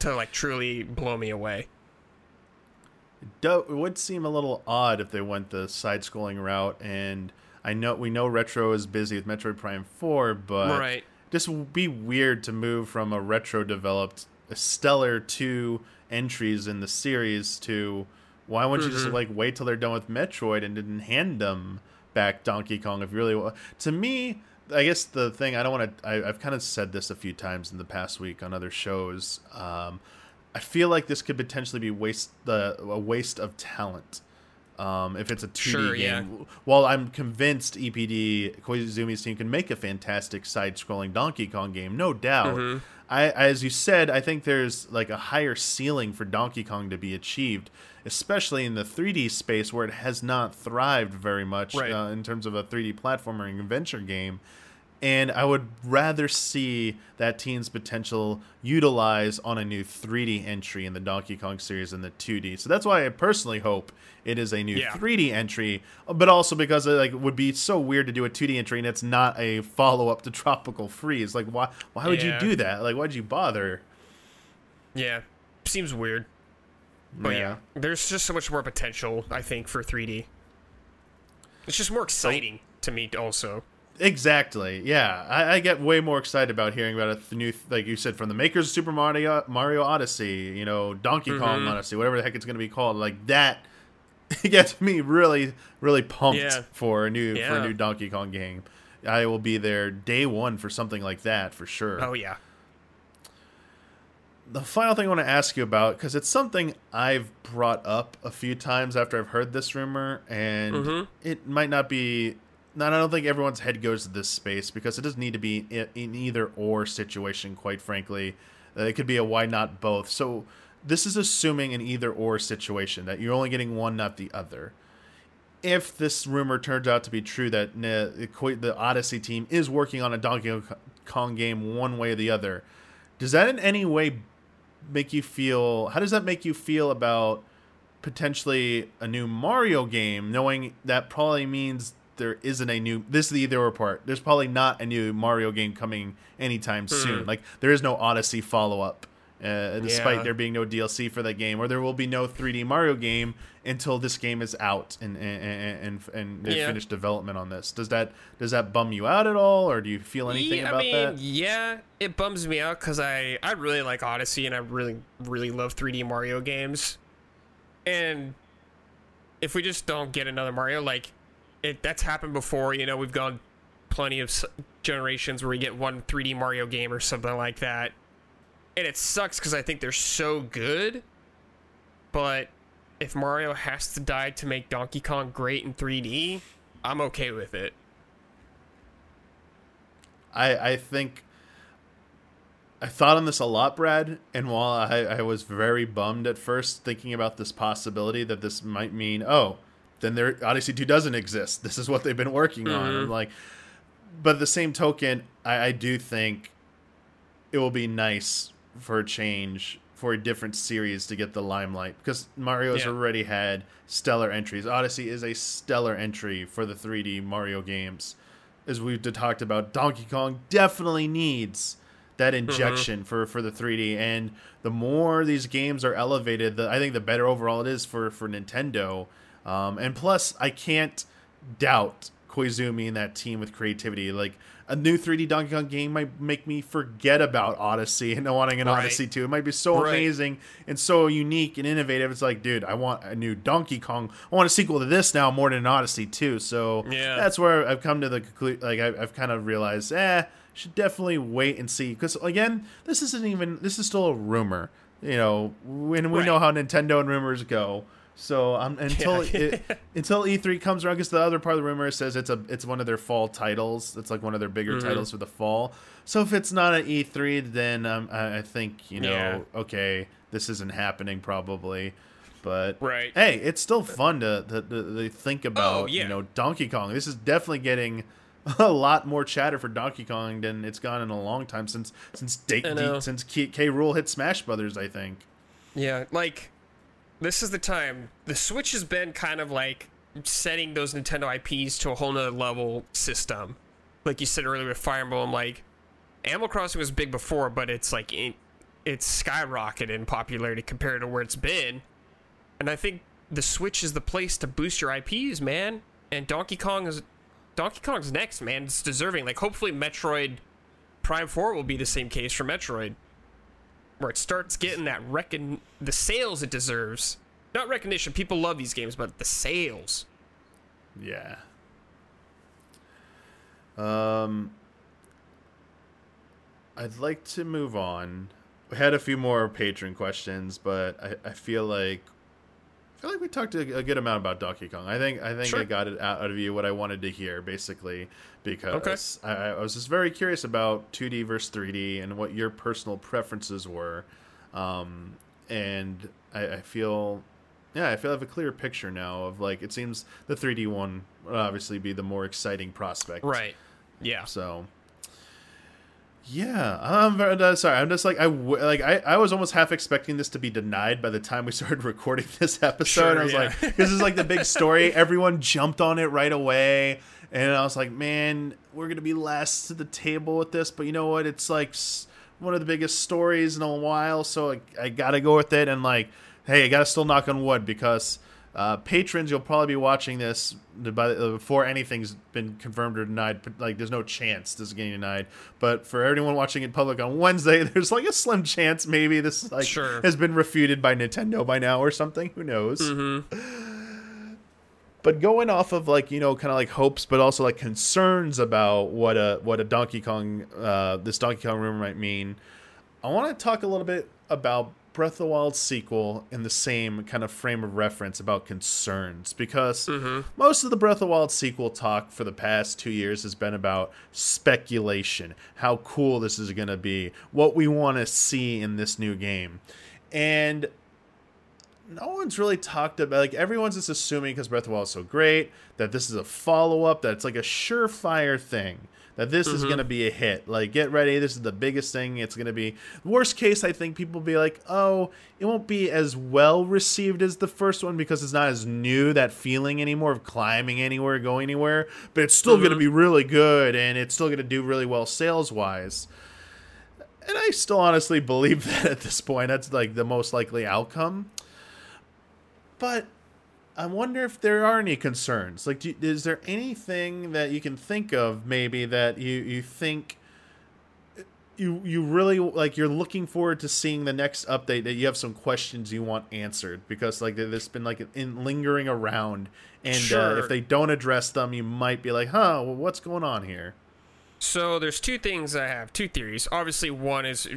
to like truly blow me away. it would seem a little odd if they went the side-scrolling route. And I know we know Retro is busy with Metroid Prime Four, but right. just would be weird to move from a retro-developed stellar two entries in the series to why wouldn't you just like wait till they're done with Metroid and didn't hand them back Donkey Kong if you really wa- to me I guess the thing I don't want to. I've kind of said this a few times in the past week on other shows. Um, I feel like this could potentially be waste the a waste of talent. Um, if it's a 2D Sure, game, yeah. while I'm convinced EPD Koizumi's team can make a fantastic side-scrolling Donkey Kong game, no doubt. Mm-hmm. I, as you said, I think there's like a higher ceiling for Donkey Kong to be achieved, especially in the 3D space where it has not thrived very much Right. uh, in terms of a 3D platformer and adventure game. And I would rather see that team's potential utilized on a new 3D entry in the Donkey Kong series than the 2D. So that's why I personally hope it is a new Yeah. 3D entry, but also because it like would be so weird to do a 2D entry and it's not a follow up to [laughs] Tropical Freeze. Like why why would Yeah. you do that? Like why'd you bother? Yeah, seems weird. But yeah. Yeah. there's just so much more potential, I think, for 3D. It's just more exciting to me, also. Exactly. Yeah, I, I get way more excited about hearing about a th- new, like you said, from the makers of Super Mario Mario Odyssey, you know, Donkey Kong Mm-hmm. Odyssey, whatever the heck it's going to be called. Like that, [laughs] gets me really, really pumped Yeah. for a new for a new Donkey Kong game. I will be there day one for something like that for sure. Oh yeah. the final thing I want to ask you about because it's something I've brought up a few times after I've heard this rumor, and Mhm. it might not be. I don't think everyone's head goes to this space because it doesn't need to be in, either or situation. Quite frankly, uh, it could be a why not both. So this is assuming an either or situation that you're only getting one, not the other. If this rumor turns out to be true that the Odyssey team is working on a Donkey Kong game one way or the other, does that in any way make you feel how does that make you feel about potentially a new Mario game knowing that probably means there isn't a new this is the either or part. There's probably not a new Mario game coming anytime soon. Like there is no Odyssey follow up uh, despite Yeah. there being no DLC for that game or there will be no 3D Mario game until this game is out and and and, and, and they Yeah. finish development on this. Does that does that bum you out at all or do you feel anything yeah, about I mean, that? yeah, it bums me out because I I really like Odyssey and I really really love 3D Mario games, and if we just don't get another Mario, like it that's happened before. You know, we've gone plenty of generations where we get one 3D Mario game or something like that, and it sucks because I think they're so good, but if Mario has to die to make Donkey Kong great in 3D, I'm okay with it. I I think I thought on this a lot, Brad, and while I, I was very bummed at first thinking about this possibility that this might mean, oh, then there Odyssey 2 doesn't exist. This is what they've been working on. Mhm. I'm like but the same token, I, I do think it will be nice for a change for a different series to get the limelight because Mario's Yeah. already had stellar entries. Odyssey is a stellar entry for the 3D Mario games. As we've talked about, Donkey Kong definitely needs that injection for, for the 3D. And the more these games are elevated, the, I think the better overall it is for, for Nintendo. Um, and plus, I can't doubt Koizumi and that team with creativity. Like a new 3D Donkey Kong game might make me forget about Odyssey and [laughs] wanting an Right. Odyssey 2. It might be so Right. amazing and so unique and innovative. It's like, dude, I want a new Donkey Kong. I want a sequel to this now more than an Odyssey 2. So Yeah. that's where I've come to the conclusion. Like I, I've kind of realized, eh, should definitely wait and see. Because again, this isn't even. This is still a rumor. You know, when we Right. know how Nintendo and rumors go. So um, [laughs] until Yeah. it, until E3 comes around, because the other part of the rumor says it's a it's one of their fall titles. It's like one of their bigger Mm-hmm. titles for the fall. So if it's not at E3, then um, I, I think you know, Yeah. okay, this isn't happening probably. But Right. hey, it's still fun to, to, to, think about. Oh, yeah. You know, Donkey Kong. This is definitely getting [laughs] a lot more chatter for Donkey Kong than it's gone in a long time since since da- I know. since K, K. Rool hit Smash Brothers. I think. Yeah, like this is the time. The Switch has been kind of like setting those Nintendo IPs to a whole nother level system. Like you said earlier with Fire Emblem, like Animal Crossing was big before, but it's like it, it's skyrocketed in popularity compared to where it's been. And I think the Switch is the place to boost your IPs, man. And Donkey Kong is Donkey Kong's next, man. It's deserving. Like hopefully Metroid Prime 4 will be the same case for Metroid where it starts getting that recon the sales it deserves. Not recognition. People love these games, but the sales. Yeah. Um, I'd like to move on. We had a few more patron questions, but I, I feel like I feel like we talked a, good amount about Donkey Kong. I think I think Sure. I got it out, out of you what I wanted to hear, basically, because Okay. I, I was just very curious about 2D versus 3D and what your personal preferences were, um, and I, I feel, yeah, I feel I have a clear picture now of like it seems the 3D one would obviously be the more exciting prospect, Right. Yeah. so, yeah, I'm very, uh, sorry. I'm just like I w- like I, I was almost half expecting this to be denied by the time we [laughs] started recording this episode. Sure, I was yeah. like, this is like the big story. [laughs] Everyone jumped on it right away, and I was like, man, we're gonna be last to the table with this. But you know what? It's like one of the biggest stories in a while, so I, I gotta go with it. And like, hey, I gotta still knock on wood because. Uh, patrons, you'll probably be watching this by, uh, before anything's been confirmed or denied. Like, there's no chance this is getting denied. But for everyone watching in public on Wednesday, [laughs] there's like a slim chance maybe this like Sure. has been refuted by Nintendo by now or something. Who knows? But going off of like you know kind of like hopes, but also like concerns about what a what a Donkey Kong uh, this Donkey Kong rumor might mean. I want to talk a little bit about Breath of the Wild sequel in the same kind of frame of reference about concerns because mm-hmm. most of the Breath of the Wild sequel talk for the past two years has been about speculation, how cool this is going to be, what we want to see in this new game, and no one's really talked about like everyone's just assuming because Breath of the Wild is so great that this is a follow up that it's like a surefire thing that this is going to mm-hmm. be a hit. Like get ready, this is the biggest thing. It's going to be worst case. I think people will be like, oh, it won't be as well received as the first one because it's not as new that feeling anymore of climbing anywhere, going anywhere. But it's still going to mm-hmm. be really good and it's still going to do really well sales wise. And I still honestly believe [laughs] that at this point, that's like the most likely outcome. But I wonder if there are any concerns. Like, do, is there anything that you can think of maybe that you you think you you really like you're looking forward to seeing the next update that you have some questions you want answered because like there's been like in lingering around and uh, if they don't address them you might be like huh well, what's going on here So there's two things I have, two theories. Obviously, one is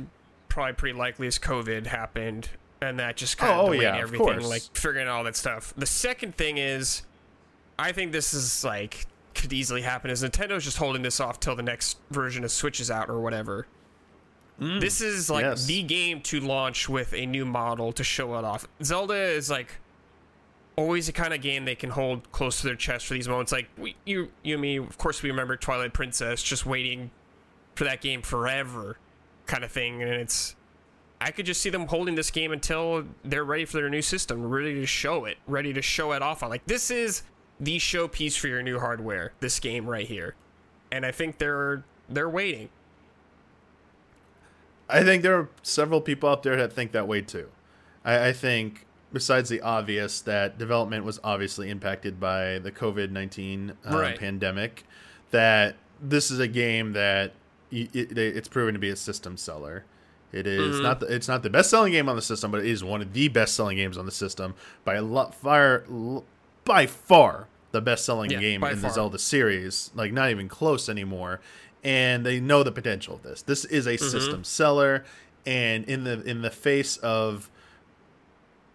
probably pretty likely is COVID happened, and that just kind of Oh, oh, delayed yeah, everything, course. like figuring out all that stuff. The second thing is, I think this is like could easily happen. Is Nintendo's just holding this off till the next version of Switch is out or whatever. Mm, this is like yes. the game to launch with a new model to show it off. Zelda is like always the kind of game they can hold close to their chest for these moments. Like we, you, you and me, of course, we remember Twilight Princess, just waiting for that game forever, kind of thing. And it's, I could just see them holding this game until they're ready for their new system, ready to show it, ready to show it off on. Like this is the showpiece for your new hardware. This game right here, and I think they're they're waiting. I think there are several people out there that think that way too. I, I think, besides the obvious, that development was obviously impacted by the COVID 19 uh, Right. pandemic, that this is a game that y- it, it's proven to be a system seller. It is not the, it's not the best selling game on the system, but it is one of the best selling games on the system by a lot far by far the best selling Yeah, game in the. Zelda series, like not even close anymore. And they know the potential of this. This is a Mm-hmm. system seller, and in the in the face of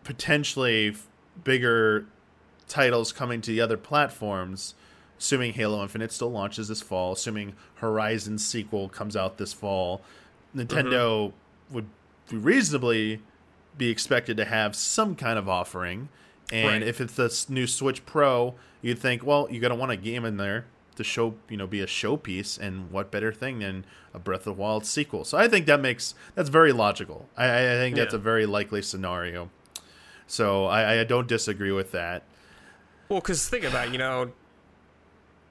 potentially f- bigger titles coming to the other platforms, assuming Halo Infinite still launches this fall, assuming Horizon sequel comes out this fall, Nintendo would reasonably be expected to have some kind of offering. And Right. if it's the new Switch Pro, you'd think, well, you're gonna want a game in there to show, you know, be a showpiece, and what better thing than a Breath of the Wild sequel? So I think that makes that's very logical. I, I I think that's Yeah. a very likely scenario. So I, I don't disagree with that. Well, because think about it, you know,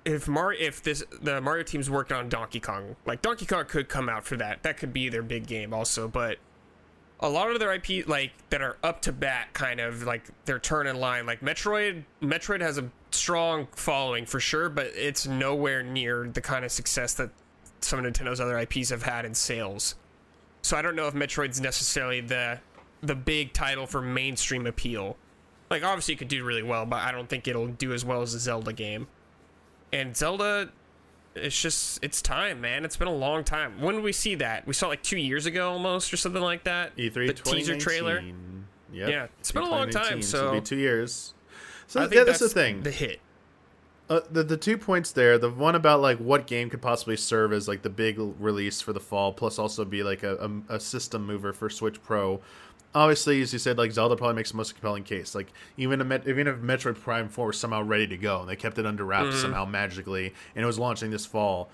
if Mar if this the Mario team's working on Donkey Kong, like Donkey Kong could come out for that. That could be their big game also, but a lot of their IP like that are up to bat, kind of like their turn in line. Like Metroid, Metroid has a strong following for sure, but it's nowhere near the kind of success that some of Nintendo's other IPs have had in sales. So I don't know if Metroid's necessarily the the big title for mainstream appeal. Like obviously it could do really well, but I don't think it'll do as well as a Zelda game. And Zelda it's just it's time, man. It's been a long time. When did we see that? We saw like two years ago almost or something like that. E3 the teaser trailer. 2019. Yep. Yeah, it's been a long time, so- it'll be two years. So I yeah, think that's, the thing. The hit. Uh, the the two points there. The one about like what game could possibly serve as like the big release for the fall, plus also be like a, a, a system mover for Switch Pro. Obviously, as you said, like Zelda probably makes the most compelling case. Like even a Met- even if Metroid Prime Four was somehow ready to go and they kept it under wraps Mm-hmm. somehow magically, and it was launching this fall,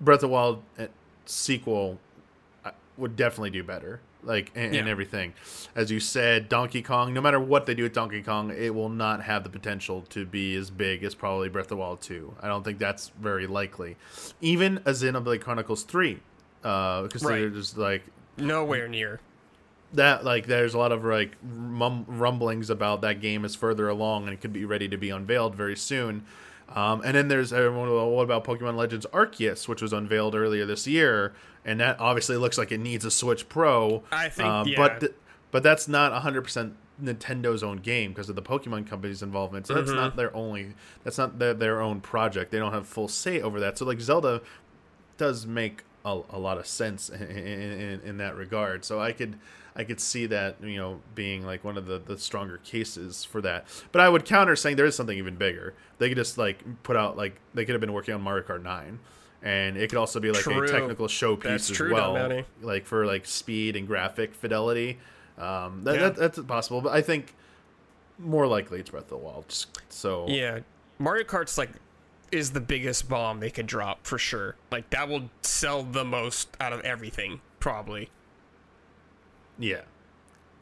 Breath of the Wild uh, sequel would definitely do better. Like and, and everything, as you said, Donkey Kong. No matter what they do with Donkey Kong, it will not have the potential to be as big as probably Breath of the Wild two. I don't think that's very likely. Even a Xenoblade Chronicles three, uh, because they're just like Nowhere near. That like there's a lot of like mum- rumblings about that game is further along and it could be ready to be unveiled very soon um, and then there's everyone well, what about pokemon legends arceus which was unveiled earlier this year and that obviously looks like it needs a switch pro I think, um, yeah. but th- but that's not 100% nintendo's own game because of the pokemon company's involvement so that's Mm-hmm. not their only that's not their, their own project they don't have full say over that so like zelda does make a, a lot of sense in, in, in that regard. So I could I could see that you know being like one of the, the stronger cases for that. But I would counter saying there is something even bigger. They could just like put out like they could have been working on Mario Kart Nine. And it could also be like True. a technical showpiece That's as true, well, like for like speed and graphic fidelity. Um, that, Yeah. that, that's possible, but I think more likely it's Breath of the Wild. Just So Yeah, Mario Kart's like is the biggest bomb they could drop for sure. Like that will sell the most out of everything, probably. Yeah,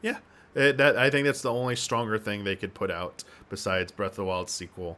yeah. Uh, that I think that's the only stronger thing they could put out besides Breath of the Wild sequel.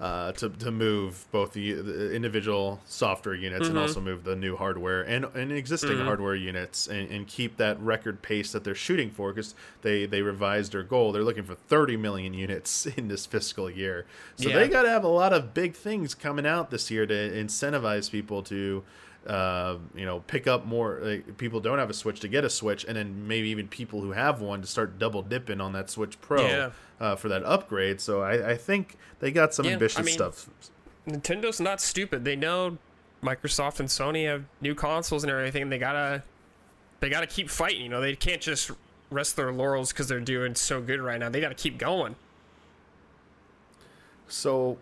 Uh, to, to move both the, the individual software units and also move the new hardware and, and existing hardware units and, and keep that record pace that they're shooting for because they, they revised their goal. They're looking for 30 million units [laughs] in this fiscal year. So Yeah. they got to have a lot of big things coming out this year to incentivize people to uh, you know, pick up more. Like, people don't have a Switch to get a Switch, and then maybe even people who have one to start double dipping on that Switch Pro Yeah. uh, for that upgrade. So I, I think they got some Yeah, I ambitious mean- stuff. Nintendo's not stupid. They know Microsoft and Sony have new consoles and everything. They gotta they gotta keep fighting. You know, they can't just rest their laurels because they're doing so good right now. They gotta keep going. So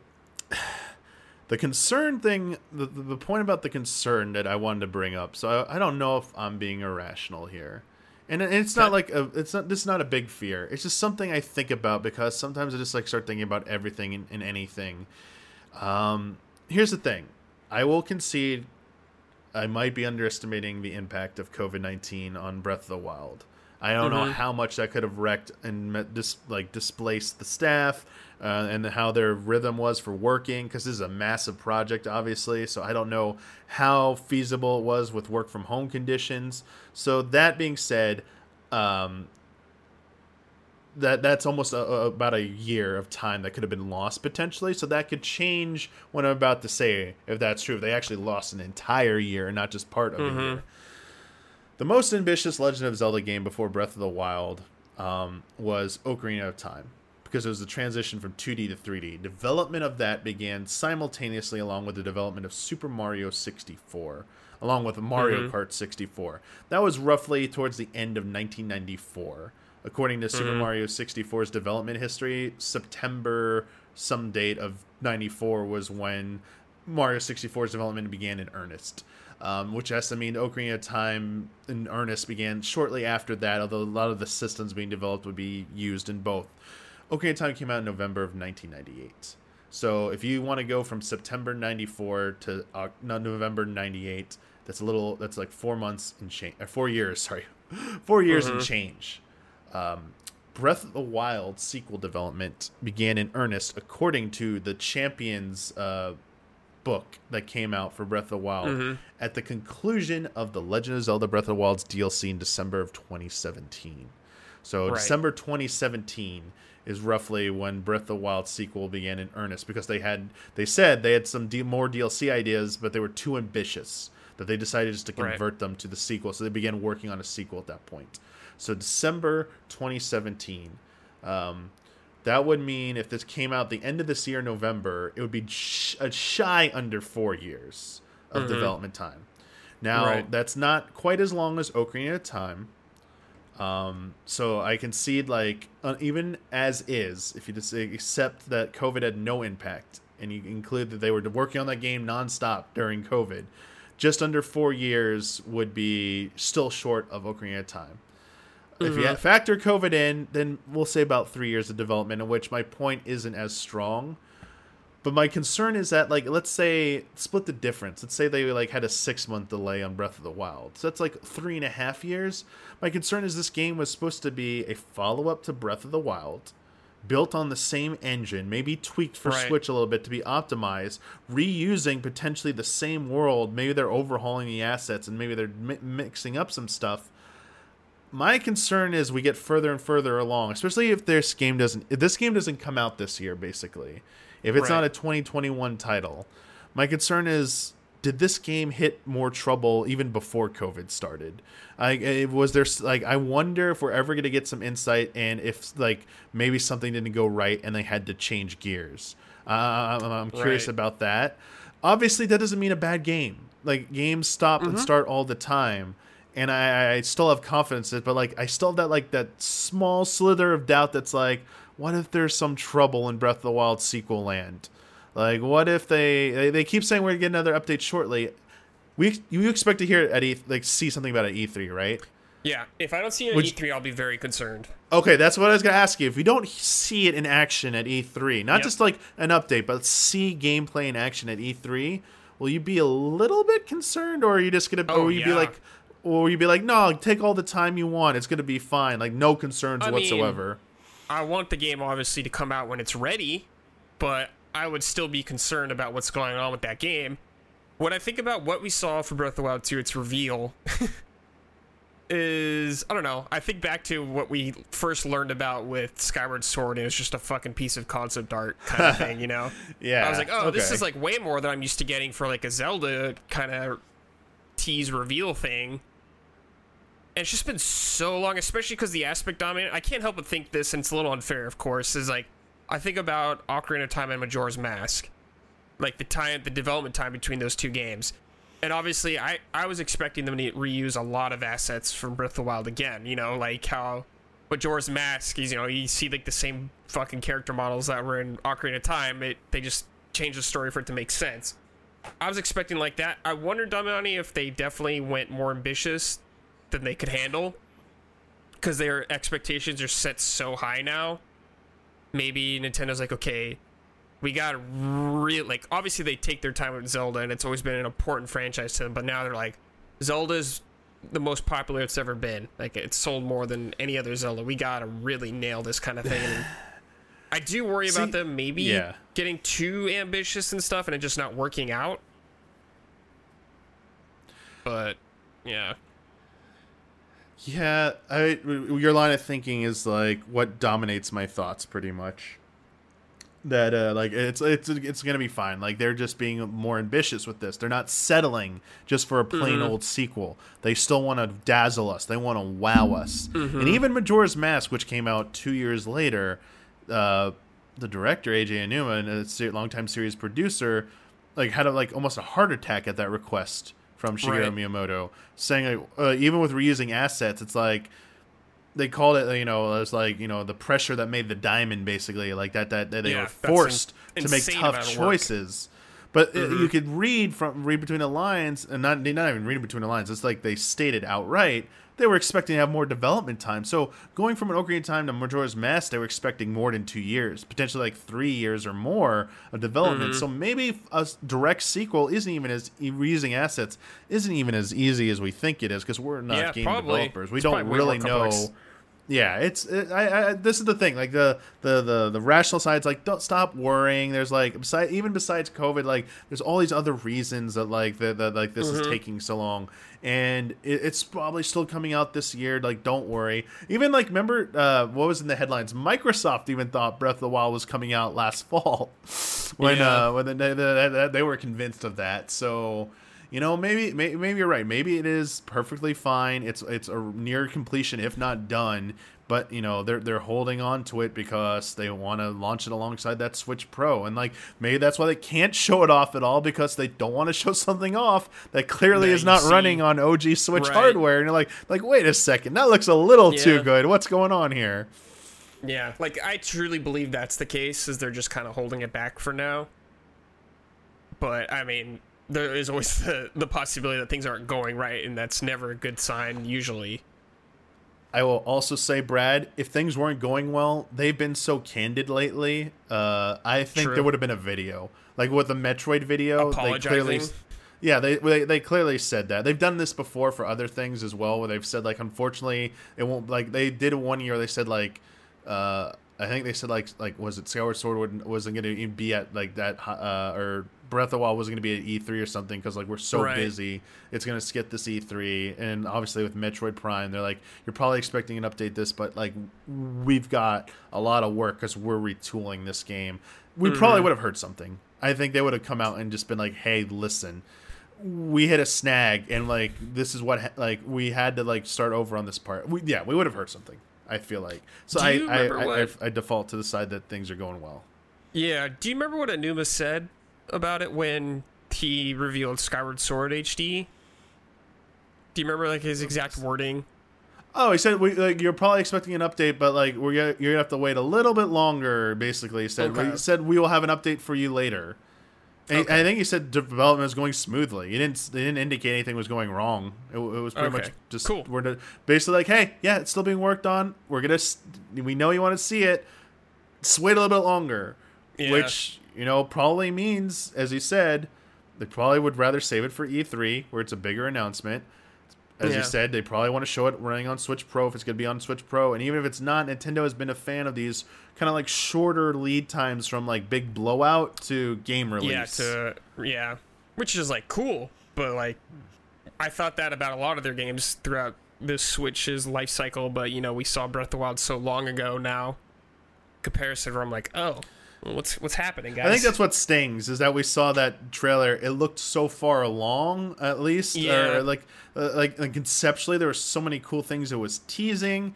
the concern thing, the, the point about the concern that I wanted to bring up. So I, I don't know if I'm being irrational here. And it's not like a, it's not this is not a big fear. It's just something I think about because sometimes I just like start thinking about everything and, and anything. Um, here's the thing. I will concede I might be underestimating the impact of COVID nineteen on Breath of the Wild. I don't know how much that could have wrecked and met, dis, like displaced the staff uh, and how their rhythm was for working because this is a massive project, obviously. So I don't know how feasible it was with work from home conditions. So that being said, um, that that's almost a, a- about a year of time that could have been lost potentially. So that could change what I'm about to say if that's true. If they actually lost an entire year and not just part of a year. The most ambitious Legend of Zelda game before Breath of the Wild um, was Ocarina of Time because it was the transition from 2D to 3D. Development of that began simultaneously along with the development of Super Mario 64, along with Mario Kart 64. That was roughly towards the end of 1994. According to Super Mario 64's development history, September some date of 94 was when Mario 64's development began in earnest. Um, which has to mean Ocarina of Time in earnest began shortly after that, although a lot of the systems being developed would be used in both. Of Time came out in November of 1998. So if you want to go from September 94 to uh, November 98, that's a little, that's like four months and change, or four years, [laughs] sorry, four years and change. Um, Breath of the Wild sequel development began in earnest, according to the Champions uh, book that came out for Breath of the Wild at the conclusion of the Legend of Zelda Breath of the Wild's DLC in December of 2017. So Right. December 2017 is roughly when Breath of the Wild sequel began in earnest because they had they said they had some D- more DLC ideas, but they were too ambitious that they decided just to Right. convert them to the sequel. So they began working on a sequel at that point. So December 2017. Um, that would mean if this came out the end of this year, November, it would be sh- a shy under four years of development time. Now, Right. that's not quite as long as Ocarina of Time. Um, so I concede, like, uh, even as is, if you just accept that COVID had no impact, and you include that they were working on that game nonstop during COVID, just under four years would be still short of Ocarina of Time. If you factor COVID in, then we'll say about three years of development, in which my point isn't as strong. But my concern is that, like, let's say split the difference. Let's say they like had a six month delay on Breath of the Wild, so that's like three and a half years. My concern is this game was supposed to be a follow up to Breath of the Wild, built on the same engine, maybe tweaked for Right. Switch a little bit to be optimized, reusing potentially the same world. Maybe they're overhauling the assets and maybe they're mi- mixing up some stuff my concern is we get further and further along, especially if this game doesn't if this game doesn't come out this year, basically. If it's not a 2021 title, my concern is did this game hit more trouble even before COVID started? I was there like I wonder if we're ever going to get some insight and if like maybe something didn't go right and they had to change gears. Uh, I'm, curious Right. about that. Obviously, that doesn't mean a bad game. Like games stop and start all the time, and I, I still have confidence in it. But like, I still have that like that small slither of doubt that's like, what if there's some trouble in Breath of the Wild sequel land? Like, what if they they, they keep saying we're gonna get another update shortly? We you expect to hear it at E like see something about it at E3, right? Yeah, if I don't see it at E3, I'll be very concerned. Okay, that's what I was gonna ask you. If we don't see it in action at E3, not Yep. just like an update, but see gameplay in action at E3, will you be a little bit concerned, or are you just gonna, or Oh, will you be yeah. like, or will you be like, no, take all the time you want, it's gonna be fine, like no concerns I mean, whatsoever. I want the game obviously to come out when it's ready, but I would still be concerned about what's going on with that game. When I think about what we saw for Breath of the Wild 2, its reveal [laughs] is I don't know. I think back to what we first learned about with Skyward Sword, and it was just a fucking piece of concept art kind of thing, you know. [laughs] yeah, I was like, oh, this is like way more than I'm used to getting for like a Zelda kind of tease reveal thing. And it's just been so long, especially because the aspect dominant. I can't help but think this, and it's a little unfair, of course. Is like I think about Ocarina of Time and Majora's Mask, like the time, the development time between those two games. And obviously, I I was expecting them to reuse a lot of assets from Breath of the Wild again. You know, like how Majora's Mask is, you know, you see like the same fucking character models that were in Ocarina of Time. It they just changed the story for it to make sense. I was expecting like that. I wonder, Damiani, if they definitely went more ambitious than they could handle, because their expectations are set so high now. Maybe Nintendo's like, okay, we got real like obviously they take their time with Zelda, and it's always been an important franchise to them. But now they're like, Zelda's the most popular it's ever been. Like it's sold more than any other Zelda. We gotta really nail this kind of thing. And I do worry See, about them maybe yeah. getting too ambitious and stuff, and it just not working out. But yeah, Yeah, I your line of thinking is like what dominates my thoughts pretty much. That uh like it's it's it's going to be fine. Like they're just being more ambitious with this. They're not settling just for a plain old sequel. They still want to dazzle us. They want to wow us. And even Majora's Mask which came out 2 years later, uh the director Eiji Aonuma, a longtime series producer, like had a, like almost a heart attack at that request from Shigeru Right. Miyamoto, saying like, uh, even with reusing assets, it's like they called it you know it's like you know the pressure that made the diamond basically like that that, that they Yeah, were forced in- to make tough amount of work. Mm-hmm. choices. But uh you could read from read between the lines, and not not even reading between the lines. It's like they stated outright they were expecting to have more development time. So going from an Ocarina of Time to Majora's Mask, they were expecting more than two years, potentially like three years or more of development. Mm-hmm. So maybe a direct sequel isn't even as reusing assets isn't even as easy as we think it is because we're not Yeah, game probably. developers. We It's don't probably way more really know. Yeah, it's it, I, I. This is the thing. Like the the the the rational side's like, don't stop worrying. There's like, beside, even besides COVID, like there's all these other reasons that like that, like this is taking so long, and it, it's probably still coming out this year. Like, don't worry. Even like, remember uh, what was in the headlines? Microsoft even thought Breath of the Wild was coming out last [laughs] fall, when Yeah. uh when they, they, they, they were convinced of that. So you know, maybe, maybe maybe you're right. Maybe it is perfectly fine. It's it's a near completion, if not done. But you know they're they're holding on to it because they want to launch it alongside that Switch Pro, and like maybe that's why they can't [laughs] show it off at all because they don't want to show something off that clearly That is not see. running on OG Switch Right. hardware. And you're like, like wait a second, that looks a little too good. What's going on here? Yeah, like I truly believe that's the case, is they're just kind of holding it back for now. But I mean, there is always [laughs] the the possibility that things aren't going right, and that's never a good sign usually. I will also say, Brad, if things weren't going well, they've been so candid lately. Uh, I think True. there would have been a video, like with the Metroid video. They clearly, yeah, they, they they clearly said that they've done this before for other things as well, where they've said like, unfortunately, it won't. Like they did one year, they said like, uh, I think they said like like was it Skyward Sword wasn't going to even be at like that uh, or Breath of the Wild wasn't going to be at E3 or something because like we're so Right. busy. It's going to skip this E3 and obviously with Metroid Prime they're like you're probably expecting an update this but like we've got a lot of work because we're retooling this game. We mm-hmm. probably would have heard something. I think they would have come out and just been like hey listen we hit a snag and like this is what ha- like we had to like start over on this part. We, yeah we would have heard something I feel like. So I I, remember I, I I default to the side that things are going well. Yeah. Do you remember what Aonuma said about it when he revealed Skyward Sword HD? Do you remember like his exact wording? Oh, he said we, like, you're probably expecting an update, but like we're gonna, you're gonna have to wait a little bit longer. Basically, he said Okay. he said we will have an update for you later. Okay. I think he said development is going smoothly. He didn't they didn't indicate anything was going wrong. It, it was pretty much just Cool. We're basically like, hey, yeah, it's still being worked on. We're gonna we know you want to see it. Just wait a little bit longer, Yeah. which you know probably means, as he said, they probably would rather save it for E3 where it's a bigger announcement. As Yeah. you said, they probably want to show it running on Switch Pro if it's going to be on Switch Pro. And even if it's not, Nintendo has been a fan of these kind of like shorter lead times from like big blowout to game release. Yeah, to yeah, which is like cool, but like I thought that about a lot of their games throughout this Switch's life cycle. But you know, we saw Breath of the Wild so long ago now. Comparison where I'm like, oh, what's what's happening, guys? I think that's what stings is that we saw that trailer. It looked so far along, at least. Yeah. Or like, uh, like, like conceptually, there were so many cool things it was teasing,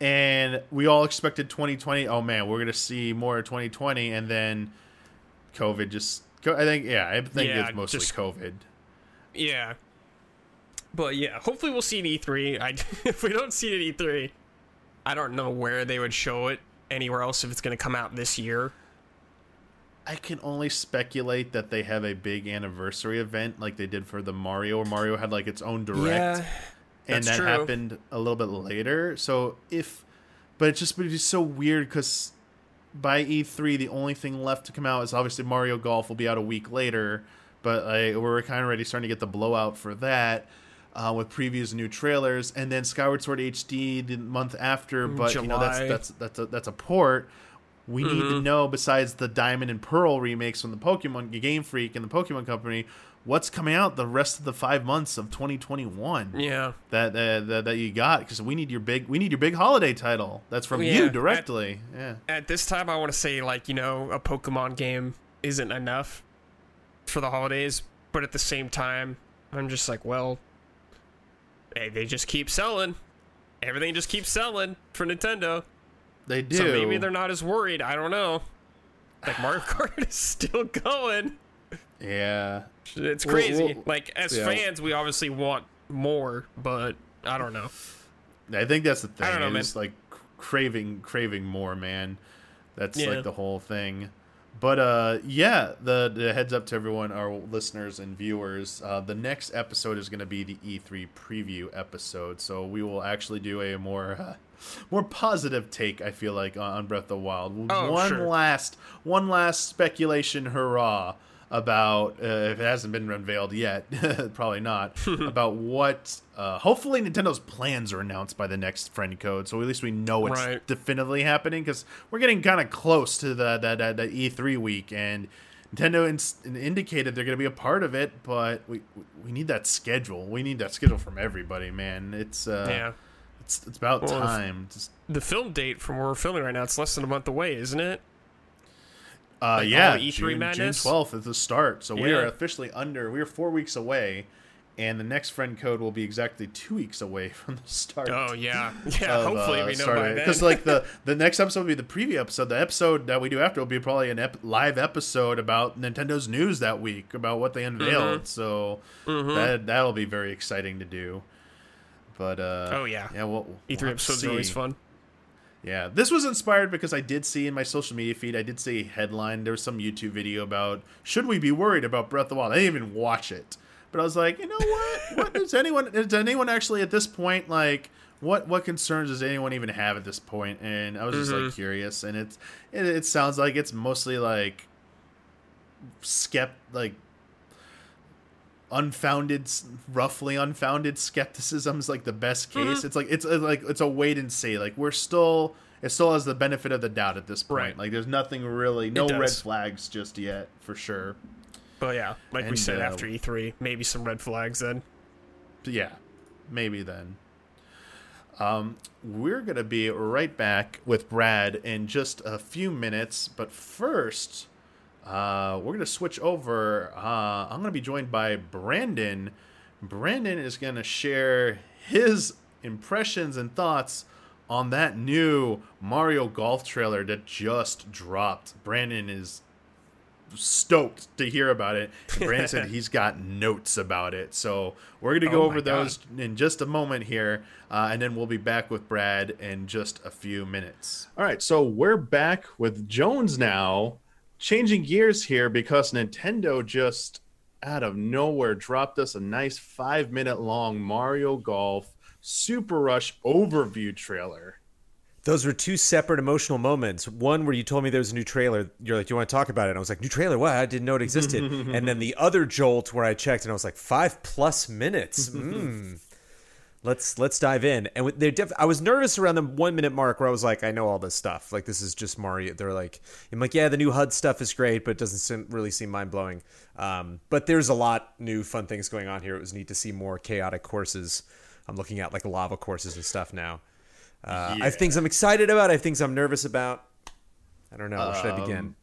and we all expected 2020. Oh man, we're gonna see more of 2020, and then COVID just. I think yeah, I think Yeah, it's mostly just- COVID. yeah. But yeah, hopefully we'll see at E3. I, [laughs] if we don't see it E3, I don't know where they would show it anywhere else if it's going to come out this year. I can only speculate that they have a big anniversary event like they did for the Mario, where Mario had like its own direct. and that true. happened a little bit later. So if, but it just would be so weird because by E3 the only thing left to come out is obviously Mario Golf will be out a week later, but like, we're kind of already starting to get the blowout for that. Uh, with previews and new trailers, and then Skyward Sword HD the month after, but you know that's that's that's a, that's a port. We need to mm-hmm. know besides the Diamond and Pearl remakes from the Pokemon Game Freak and the Pokemon Company, what's coming out the rest of the five months of 2021 Yeah. that that, that, that you got? Because we need your big we need your big holiday title. That's from Yeah, you at- directly. Yeah. At this time i want to say like you know a pokemon game isn't enough for the holidays but at the same time i'm just like well hey, they just keep selling. Everything just keeps selling for nintendo they do so maybe they're not as worried. I don't know. Like mario [laughs] kart is still going. Yeah. It's Well, crazy. well, like as yeah. fans we obviously want more but i don't know. I think that's the thing I don't know, man. it's like craving craving more man. That's Yeah. like the whole thing. But uh yeah the, the heads up to everyone our listeners and viewers uh the next episode is going to be the E3 preview episode. So we will actually do a more uh, more positive take I feel like on, Breath of the Wild Oh, one sure. last one last speculation hurrah about uh, if it hasn't been unveiled yet [laughs] probably not [laughs] about what uh, hopefully nintendo's plans are announced by the next friend code so at least we know it's Right. definitively happening because we're getting kind of close to the that that that E3 week and Nintendo ins- indicated they're going to be a part of it, but we we need that schedule. We need that schedule from everybody, man. It's uh, yeah it's it's about Well, time. Just, the film date from where we're filming right now it's less than a month away isn't it Uh, Like, yeah, E3 June, June 12th is the start. So we are officially under. We are four weeks away, and the next friend code will be exactly two weeks away [laughs] from the start. Oh yeah, [laughs] [laughs] yeah. hopefully we know by then. Because like the the next episode will be the preview episode. The episode that we do after will be probably an ep- live episode about Nintendo's news that week about what they unveiled. Mm-hmm. So that that'll be very exciting to do. But uh, Oh, yeah. yeah. Well, E3 we'll episodes are always fun. Yeah, this was inspired because I did see in my social media feed, I did see a headline. There was some YouTube video about should we be worried about Breath of the Wild? I didn't even watch it, but I was like, you know what? what [laughs] does anyone? Does anyone actually at this point like? What what concerns does anyone even have at this point? And I was just like curious, and it's it, it sounds like it's mostly like skept like unfounded roughly unfounded skepticism is like the best case. It's like it's like it's a wait and see. Like we're still it still has the benefit of the doubt at this point. Right. like there's nothing really no red flags just yet for sure. But yeah, like we said uh, after E3, maybe some red flags then. Yeah maybe then. Um we're gonna be right back with brad in just a few minutes but first uh, we're gonna switch over. Uh, I'm gonna be joined by Brandon. Brandon is gonna share his impressions and thoughts on that new Mario Golf trailer that just dropped. Brandon is stoked to hear about it. And [laughs] Brandon said he's got notes about it. So we're gonna go Oh over those in just a moment here, uh, and then we'll be back with Brad in just a few minutes. All right, so we're back with Jones now, changing gears here because Nintendo just out of nowhere dropped us a nice five minute long Mario Golf Super Rush overview trailer. Those were two separate emotional moments. One where you told me there was a new trailer. You're like, "Do you want to talk about it?" And I was like, "New trailer? What? I didn't know it existed." [laughs] and then the other jolt where I checked and I was like, five plus minutes. [laughs] Mm. Let's let's dive in. And they're def- I was nervous around the one minute mark where I was like, I know all this stuff. Like this is just Mario. They're like, I'm like, yeah, the new HUD stuff is great, but it doesn't seem, really seem mind blowing. Um, but there's a lot new fun things going on here. It was neat to see more chaotic courses. I'm looking at like lava courses and stuff now. Uh, I have things I'm excited about. I have things I'm nervous about. I don't know. Where should I begin? Um,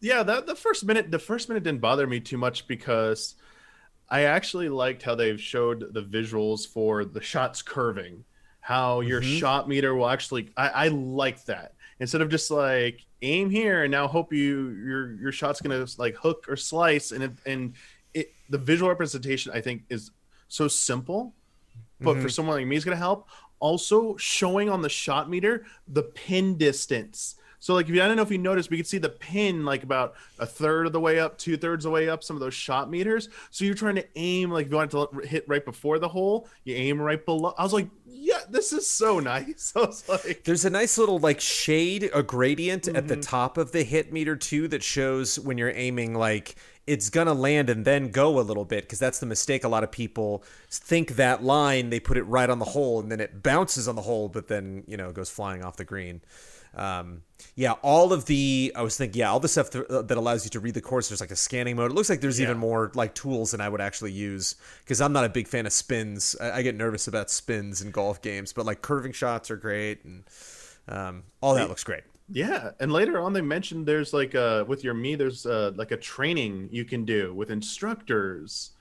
Yeah, that the first minute the first minute didn't bother me too much because I actually liked how they've showed the visuals for the shots curving. How your mm-hmm. shot meter will actually I, I like that. Instead of just like aim here and now hope you your your shot's gonna like hook or slice and it, and it the visual representation I think is so simple, but for mm-hmm. someone like me is gonna help. Also showing on the shot meter the pin distance. So like if you I don't know if you noticed, we could see the pin like about a third of the way up, two thirds of the way up, some of those shot meters. So you're trying to aim like if you want to hit right before the hole, you aim right below. I was like, yeah, this is so nice. [laughs] I was like, There's a nice little like shade, a gradient at the mm-hmm. top of the hit meter too that shows when you're aiming like it's gonna land and then go a little bit because that's the mistake a lot of people think that line they put it right on the hole and then it bounces on the hole but then you know goes flying off the green. Um, yeah, all of the I was thinking yeah all the stuff th- that allows you to read the course. There's like a scanning mode. It looks like there's even more like tools than I would actually use because I'm not a big fan of spins. I, I get nervous about spins in golf games, but like curving shots are great and um, all that looks great. Yeah, and later on they mentioned there's like uh with your Mii there's uh like a training you can do with instructors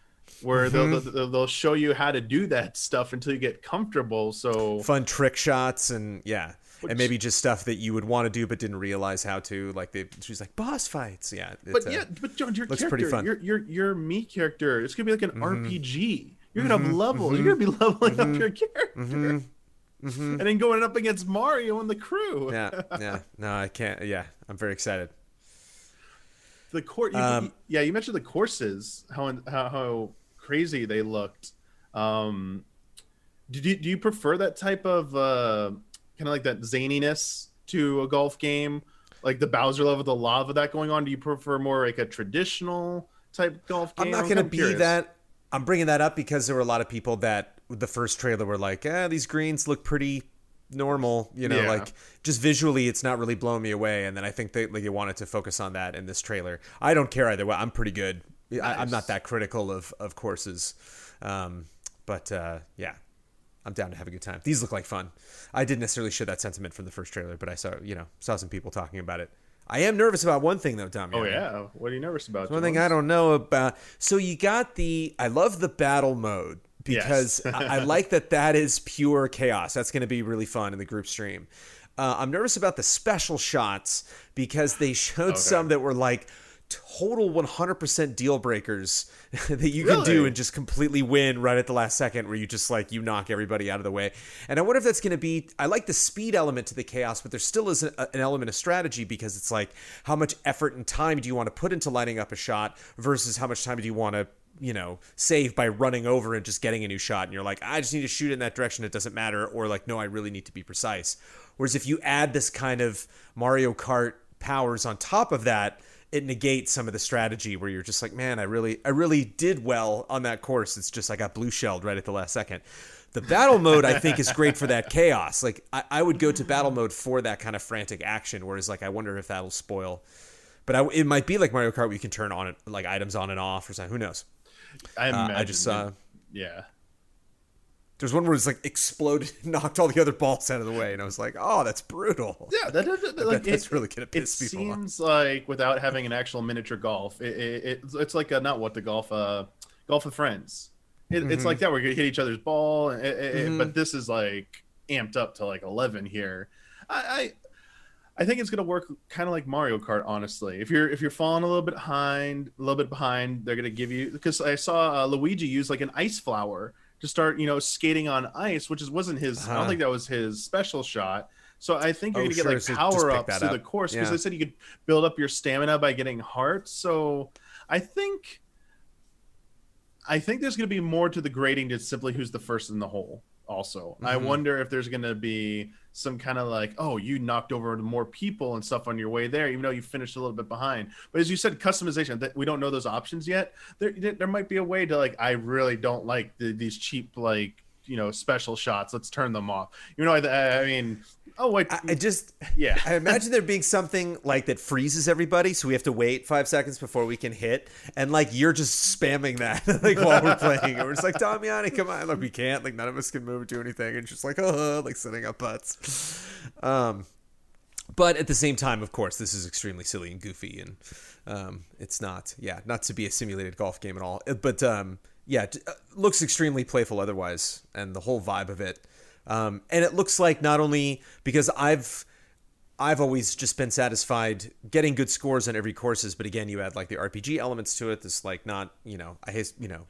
where they'll, they'll they'll show you how to do that stuff until you get comfortable. So Fun trick shots and yeah, Which- and maybe just stuff that you would want to do but didn't realize how to. Like they, she's like boss fights. Yeah, but it's, yeah, but John, your looks character, pretty fun. your your your Mii character, it's gonna be like an RPG. You're gonna have levels. You're gonna be leveling up your character, and then going up against Mario and the crew. yeah, [laughs] yeah. No, I can't. Yeah, I'm very excited. the court Um, yeah you mentioned the courses how how, how crazy they looked um do you, do you prefer that type of uh kind of like that zaniness to a golf game like the bowser level of the lava that going on do you prefer more like a traditional type golf game I'm not gonna be curious. that. I'm bringing that up because there were a lot of people that the first trailer were like, "Ah, these greens look pretty normal." You know, Yeah. like just visually, it's not really blowing me away. And then I think they like they wanted to focus on that in this trailer. I don't care either way. I'm pretty good. I, I'm not that critical of of courses, um, but uh, yeah. I'm down to have a good time. These look like fun. I didn't necessarily share that sentiment from the first trailer, but I saw, you know, saw some people talking about it. I am nervous about one thing though, Tom. Oh yeah, what are you nervous about? One thing I don't know about. So you got the. I love the battle mode because Yes. I, I [laughs] like that that is pure chaos. That's going to be really fun in the group stream. Uh, I'm nervous about the special shots because they showed some that were like total 100% deal breakers [laughs] that you can do and just completely win right at the last second where you just like you knock everybody out of the way. And i wonder if that's going to be i like the speed element to the chaos but there still is a, an element of strategy because it's like how much effort and time do you want to put into lining up a shot versus how much time do you want to you know save by running over and just getting a new shot and you're like i just need to shoot in that direction. It doesn't matter or like no i really need to be precise. Whereas if you add this kind of mario kart powers on top of that it negates some of the strategy where you're just like, man, I really, I really did well on that course. It's just I got blue shelled right at the last second. The battle mode I think is great for that chaos. Like I, I would go to battle mode for that kind of frantic action. Whereas like I wonder if that'll spoil. But I, it might be like Mario Kart where you can turn on it like items on and off or something. Who knows? I, Uh, I just saw. it- yeah. There's one where it's like exploded, [laughs] knocked all the other balls out of the way, and I was like, "Oh, that's brutal." Yeah, that, that, that- like, that's it- really gonna It piss people off. seems like without having an actual miniature golf, it, it, it's- like a, not what the golf, uh, golf with friends. It, It's Mm-hmm. like that. We're gonna hit each other's ball, it, it- it- but this is like amped up to like eleven here. I, I, I think it's gonna work kind of like Mario Kart. Honestly, if you're if you're falling a little bit behind, a little bit behind, they're gonna give you because I saw uh, Luigi use like an ice flower to start, you know, skating on ice, which is wasn't his. I don't Uh-huh. think that was his special shot. So I think you're Oh, gonna get like so power ups through the course because Yeah. they said you could build up your stamina by getting hearts. So I think I think there's going to be more to the grading than simply who's the first in the hole. Also, I Mhm. wonder if there's going to be some kind of like, oh, you knocked over more people and stuff on your way there, even though you finished a little bit behind. But as you said, customization that we don't know those options yet. There, there might be a way to like, I really don't like the, these cheap like you know special shots. Let's turn them off. You know, I, I mean, oh wait, I, I just, yeah. [laughs] I imagine there being something like that freezes everybody, so we have to wait five seconds before we can hit, and like you're just spamming that [laughs] like while we're playing, and we're just like Damiani, come on, like we can't, like none of us can move or do anything, and just like oh, like setting up butts. Um, but at the same time, of course, this is extremely silly and goofy, and um, it's not, yeah, not to be a simulated golf game at all. But um, yeah, uh, looks extremely playful otherwise, and the whole vibe of it. Um, and it looks like not only because I've I've always just been satisfied getting good scores on every courses, but again, you add like the RPG elements to it. This like not you know I hate you know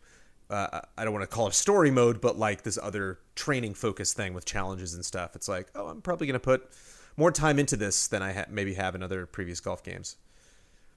uh, I don't want to call it story mode, but like this other training focused thing with challenges and stuff. It's like oh, I'm probably gonna put more time into this than I ha- maybe have in other previous golf games.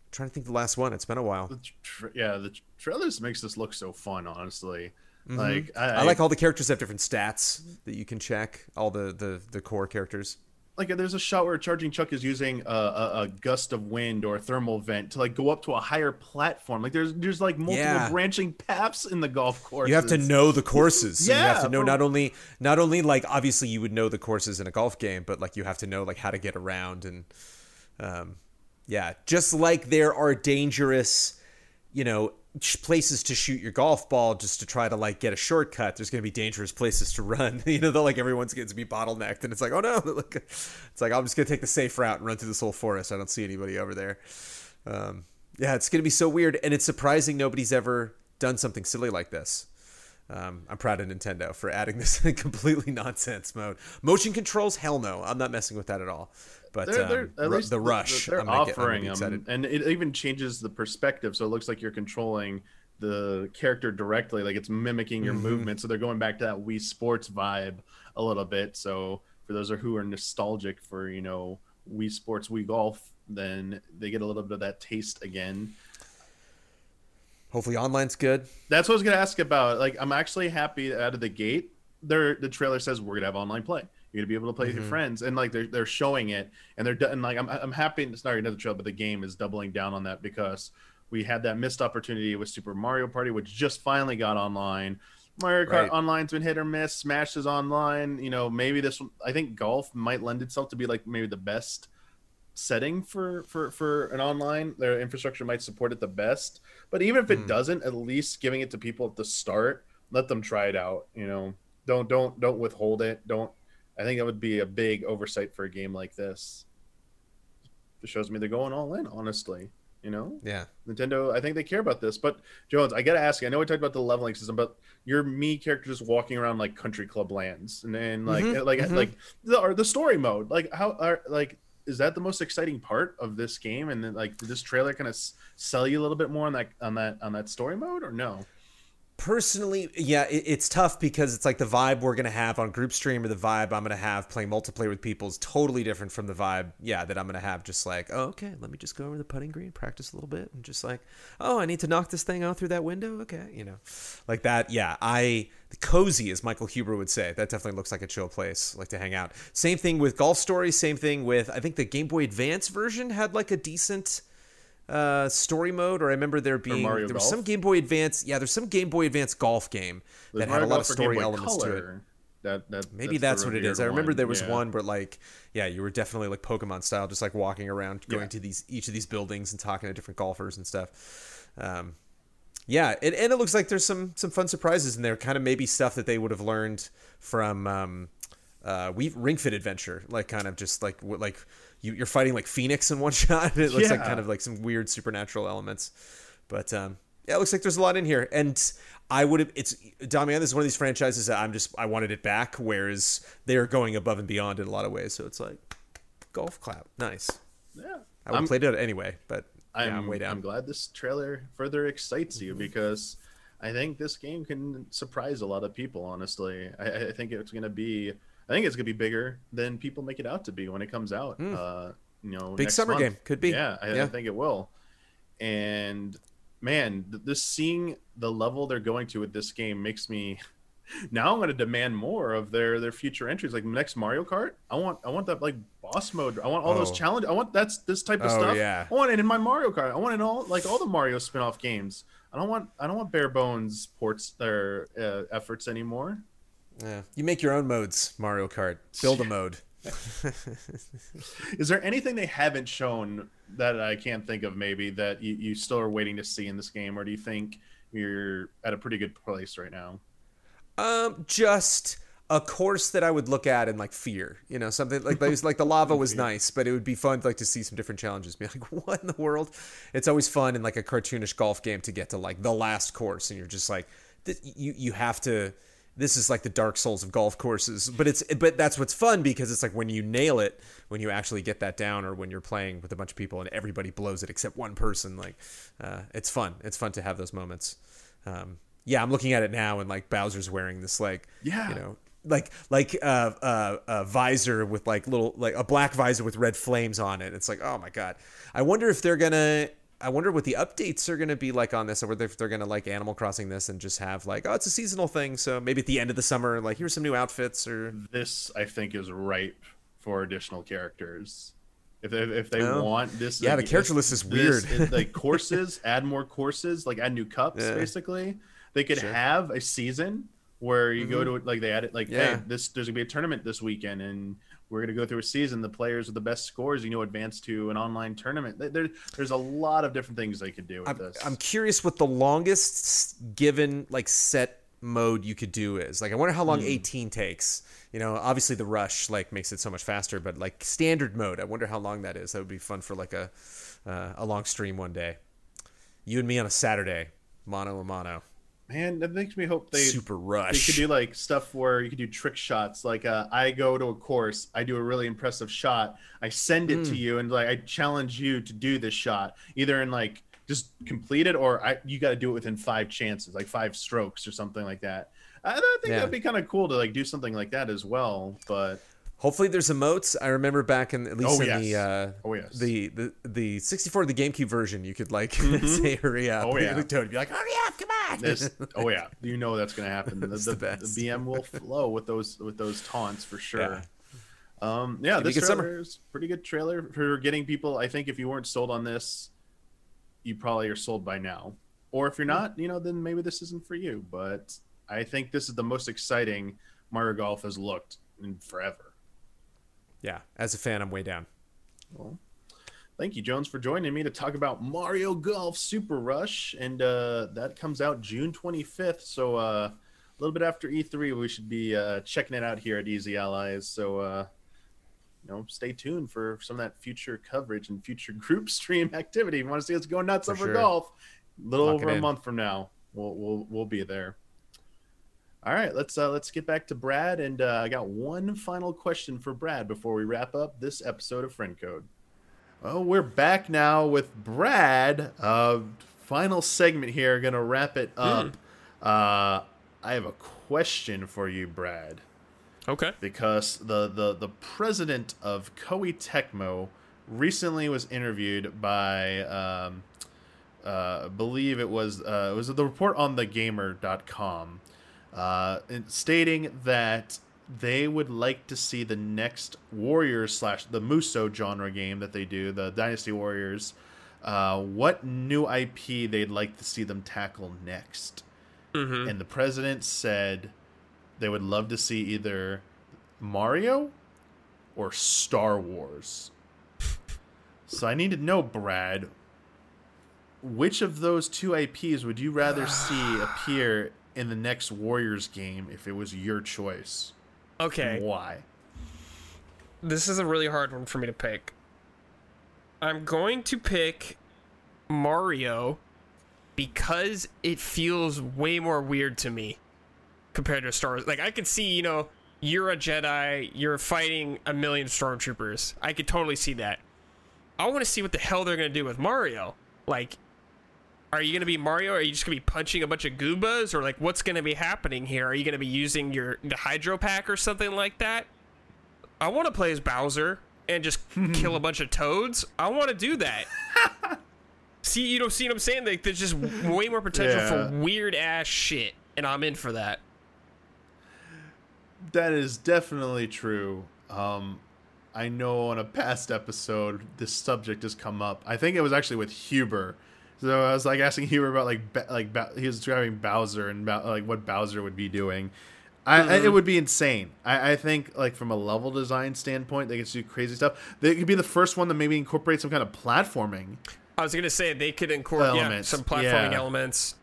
I'm trying to think the last one. It's been a while. the tra- yeah, the trailers makes this look so fun. Honestly, like I, Mm-hmm. I like all the characters have different stats that you can check. All the the the core characters. like there's a shot where Charging Chuck is using a, a, a gust of wind or a thermal vent to like go up to a higher platform. Like there's there's like multiple Yeah. branching paths in the golf course. You have to know the courses. So you have to know not only not only like obviously you would know the courses in a golf game, but like you have to know like how to get around and um yeah, just like there are dangerous, you know, sh- places to shoot your golf ball just to try to like get a shortcut. There's going to be dangerous places to run. [laughs] you know, like everyone's going to be bottlenecked and it's like, "Oh no." [laughs] It's like I'm just going to take the safe route and run through this whole forest. I don't see anybody over there. Um yeah, it's going to be so weird and it's surprising nobody's ever done something silly like this. Um, I'm proud of Nintendo for adding this [laughs] completely nonsense mode. Motion controls, hell no, I'm not messing with that at all. But They're, um, they're, at Ru- least the rush, They're I'm gonna get- offering them, and it even changes the perspective, so it looks like you're controlling the character directly, like it's mimicking your Mm-hmm. movement. So they're going back to that Wii Sports vibe a little bit. So for those who are nostalgic for you know Wii Sports, Wii Golf, then they get a little bit of that taste again. Hopefully, online's good. That's what I was gonna ask about. Like, I'm actually happy out of the gate. There, the trailer says we're gonna have online play. You're gonna be able to play with Mm-hmm. your friends, and like they're they're showing it, and they're done. Like, I'm I'm happy. It's not another trailer, but the game is doubling down on that because we had that missed opportunity with Super Mario Party, which just finally got online. Mario Kart Right. Online's been hit or miss. Smash is online. You know, maybe this. one- I think golf might lend itself to be like maybe the best setting for for for an online their infrastructure might support it the best but even if it Hmm. doesn't at least giving it to people at the start let them try it out you know don't don't don't withhold it don't i think that would be a big oversight for a game like this It shows me they're going all in. Honestly, you know. Yeah. Nintendo, I think they care about this. But Jones, I gotta ask you. I know we talked about the leveling system, but your me character just walking around like country club lands, and then like Mhm, like mhm. like the or the story mode. Like how are like is that the most exciting part of this game? And then like did this trailer kind of sell you a little bit more on that on that on that story mode or no? Personally, yeah, it, it's tough because it's like the vibe we're gonna have on group stream or the vibe I'm gonna have playing multiplayer with people is totally different from the vibe, yeah, that I'm gonna have just like, oh, okay, let me just go over the putting green, practice a little bit, and just like, oh, I need to knock this thing out through that window, okay, you know, like that. Yeah, I cozy as Michael Huber would say. That definitely looks like a chill place, like to hang out. Same thing with Golf Story. Same thing with I think the Game Boy Advance version had like a decent uh story mode or i remember there being Mario there was Golf? some game boy advance yeah there's some game boy advance golf game There's that had a lot of Golf Game story elements to it That, that maybe that's that's, what it is i remember there was Yeah. one where like yeah you were definitely like pokemon style just like walking around going Yeah. to these each of these buildings and talking to different golfers and stuff um yeah and, and it looks like there's some some fun surprises in there kind of maybe stuff that they would have learned from um uh Wii Ring Fit Adventure like kind of just like like you, you're fighting like phoenix in one [laughs] shot it looks like kind of like some weird supernatural elements but um yeah, it looks like there's a lot in here, and I would have. It's Damian. This is one of these franchises that I'm just. I wanted it back, whereas they are going above and beyond in a lot of ways. So it's like golf clap, nice. Yeah. I would have played it anyway, but I'm, yeah, I'm way down. I'm glad this trailer further excites you because I think this game can surprise a lot of people. Honestly, I, I think it's going to be. I think it's going to be bigger than people make it out to be when it comes out. Uh, you know. Big next summer month. game. Could be. Yeah, I, I think it will. And man, th- this seeing the level they're going to with this game makes me. [laughs] Now I'm going to demand more of their their future entries. Like next Mario Kart, I want I want that like boss mode. I want all those Oh. challenges. I want that's this type of Oh, stuff. yeah. I want it in my Mario Kart. I want it in all like all the Mario spin-off games. I don't want I don't want bare bones ports or uh, efforts anymore. Yeah, you make your own modes, Mario Kart. Build a [laughs] mode. Is there anything they haven't shown that I can't think of maybe that you, you still are waiting to see in this game, or do you think you're at a pretty good place right now? Um, just a course that I would look at and like fear, you know, something like like, like the [laughs] lava was nice, but it would be fun like to see some different challenges. Be like, [laughs] what in the world? It's always fun in like a cartoonish golf game to get to like the last course, and you're just like, th- you you have to. This is like the Dark Souls of golf courses, but it's but that's what's fun because it's like when you nail it, when you actually get that down, or when you're playing with a bunch of people and everybody blows it except one person. Like, uh, it's fun. It's fun to have those moments. Um, yeah, I'm looking at it now, and like Bowser's wearing this like, Yeah. you know, like like uh, uh, a visor with like little like a black visor with red flames on it. It's like, oh my god. I wonder if they're gonna. I wonder what the updates are gonna be like on this, or whether if they're gonna like Animal Crossing this and just have like, oh, it's a seasonal thing. So maybe at the end of the summer, like here's some new outfits, or This I think is ripe for additional characters. If they, if they Oh. want this, Yeah, like, the character this- list is this- weird. like [laughs] courses, add more courses, like add new cups. Yeah. Basically, they could Sure. have a season where you go mm-hmm. to it like they add it like, Yeah. hey, this there's gonna be a tournament this weekend, and we're gonna go through a season. The players with the best scores, you know, advance to an online tournament. There- There, there's a lot of different things they could do with I'm, this. I'm curious what the longest given like set mode you could do is. Like I wonder how long 18 takes. You know, obviously the rush like makes it so much faster, but like standard mode, I wonder how long that is. That would be fun for like a uh, a long stream one day. You and me on a Saturday, mono a mono. Man, that makes me hope they Super rush. They could do like stuff where you could do trick shots. Like uh, I go to a course, I do a really impressive shot, I send it to you, and like I challenge you to do this shot, either in like just complete it or I, you got to do it within five chances, like five strokes or something like that. I, I think Yeah. that'd be kind of cool to like do something like that as well. But Hopefully there's emotes. I remember back in at least Oh, in the uh, Oh, yes. Mm-hmm. the, the the 64 the GameCube version, you could like [laughs] say hurry up. Oh, yeah. [laughs] Be like hurry up, come on. this, [laughs] oh yeah, you know that's gonna happen. The, the, the the BM will flow with those with those taunts for sure. Yeah. Um, yeah, this trailer is pretty good trailer for getting people. I think if you weren't sold on this, you probably are sold by now. Or if you're Hmm. not, you know, then maybe this isn't for you. But I think this is the most exciting Mario Golf has looked in forever. Yeah, as a fan, I'm way down. Well, thank you, Jones, for joining me to talk about Mario Golf Super Rush, and uh, that comes out June 25th. So uh, a little bit after E3, we should be uh, checking it out here at Easy Allies. So uh, you know, stay tuned for some of that future coverage and future [laughs] group stream activity. If you want to see us go nuts For over sure. golf, a little Lock over a month from now, we'll we'll we'll be there. All right, let's uh, let's get back to Brad, and uh, I got one final question for Brad before we wrap up this episode of Friend Code. Well, we're back now with Brad. Uh, final segment here, gonna wrap it up. Uh, I have a question for you, Brad Okay. because the the the president of Koei Tecmo recently was interviewed by um, uh, I believe it was uh, it was the report on thegamer.com uh, in- stating that they would like to see the next Warriors slash the Musou genre game that they do the Dynasty Warriors uh, what new IP they'd like to see them tackle next Mm-hmm. and the president said they would love to see either Mario or Star Wars. [laughs] so I need to know, Brad, which of those two IPs would you rather see appear in the next Warriors game if it was your choice? Okay. Why? This is a really hard one for me to pick. I'm going to pick Mario because it feels way more weird to me compared to Star Wars. Like I could see, you know, you're a Jedi, you're fighting a million stormtroopers. I could totally see that. I want to see what the hell they're going to do with Mario. Like are you going to be Mario? Are you just going to be punching a bunch of Goombas or like what's going to be happening here? Are you going to be using your the Hydro Pack or something like that? I want to play as Bowser and just [laughs] kill a bunch of toads. I want to do that. [laughs] see, you know, see what I'm saying? Like, there's just way more potential Yeah. for weird ass shit, and I'm in for that. That is definitely true. Um, I know on a past episode this subject has come up. I think it was actually with Huber. So I was like asking Huber about like Ba- like ba- he was describing Bowser and Bow- like what Bowser would be doing. I, I, it would be insane. I, I think like from a level design standpoint, they could do crazy stuff. They could be the first one to maybe incorporate some kind of platforming, I was gonna say they could incorporate yeah, some platforming yeah. elements.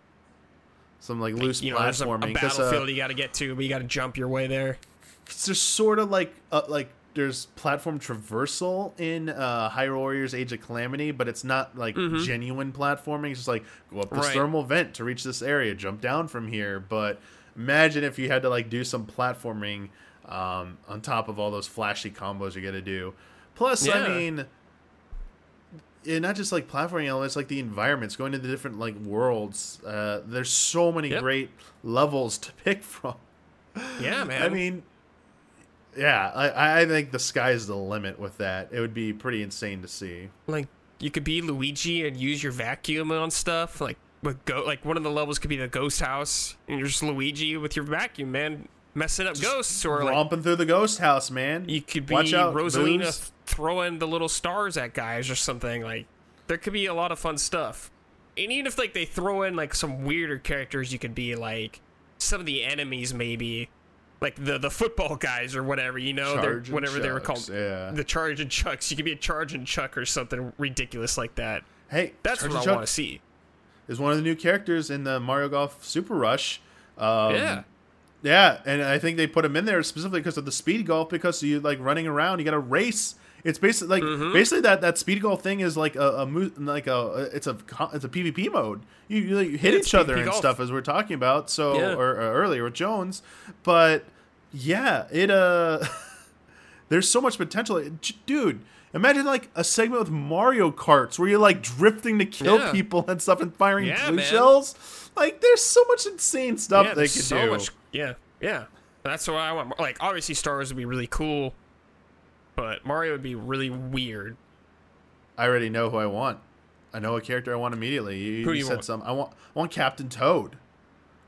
some like loose You know, there's a, a platforming. uh, battlefield you got to get to, but you got to jump your way there. it's just sort of like uh, like there's platform traversal in uh, Hyrule Warriors Age of Calamity, but it's not like genuine platforming. It's just like go up this Mm-hmm. Right. thermal vent to reach this area, jump down from here. But imagine if you had to like do some platforming um, on top of all those flashy combos you got to do. Plus, I mean. Yeah, not just like platforming elements, like the environments, going to the different like worlds. Uh, there's so many Yep. great levels to pick [laughs] from. Yeah, man. I mean, yeah, I, I think the sky's the limit with that. It would be pretty insane to see. like you could be Luigi and use your vacuum on stuff. Like with go, like one of the levels could be the ghost house, and you're just Luigi with your vacuum, man, messing up ghosts, or like Romping through the ghost house, man. you could be Watch out, Rosalina Boos. throwing the little stars at guys or something. Like there could be a lot of fun stuff. And even if like they throw in like some weirder characters, you could be like some of the enemies maybe. Like the the football guys or whatever, you know, they're, Charge and whatever they were called, yeah. the Chargin' Chucks. You could be a Chargin' Chuck or something ridiculous like that. Hey, That's Charge what I want to see. Is one of the new characters in the Mario Golf Super Rush. Um, yeah, yeah, and I think they put him in there specifically because of the speed golf. Because you like running around, you got to race. It's basically like Mm-hmm. basically that that speed golf thing is like a, a mo- like a it's a it's a PvP mode. You, you, like, hit it's each other PvP and stuff as we're talking about. So Yeah. or, or earlier with Jones, but yeah, it uh, [laughs] there's so much potential, dude. Imagine like a segment with Mario Karts where you're like drifting to kill Yeah. people and stuff and firing Yeah, blue man. Like there's so much insane stuff yeah, they could so do. much. Yeah, yeah. That's what I want. Like obviously, Star Wars would be really cool, but Mario would be really weird. I already know who I want. I know a character I want immediately. You you said want? some. I want. I want Captain Toad.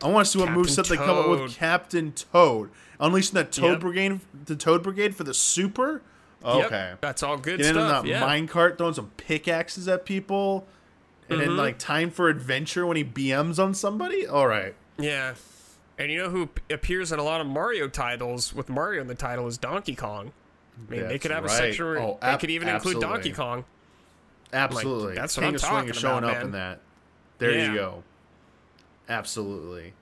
I want to see what Captain moveset they come up with. Captain Toad unleashing that Toad Yep. Brigade, the Toad Brigade for the Super. Yep, Okay, that's all good getting in that Yeah. minecart, throwing some pickaxes at people, and Mm-hmm. then like time for adventure when he BMs on somebody. All right, yeah. And you know who appears in a lot of Mario titles with Mario in the title is Donkey Kong. I mean, they could have a right. section where Oh, they could even include. Donkey Kong. absolutely. that's what King I'm of talking is showing about, up man. in that. There Yeah. you go. Absolutely.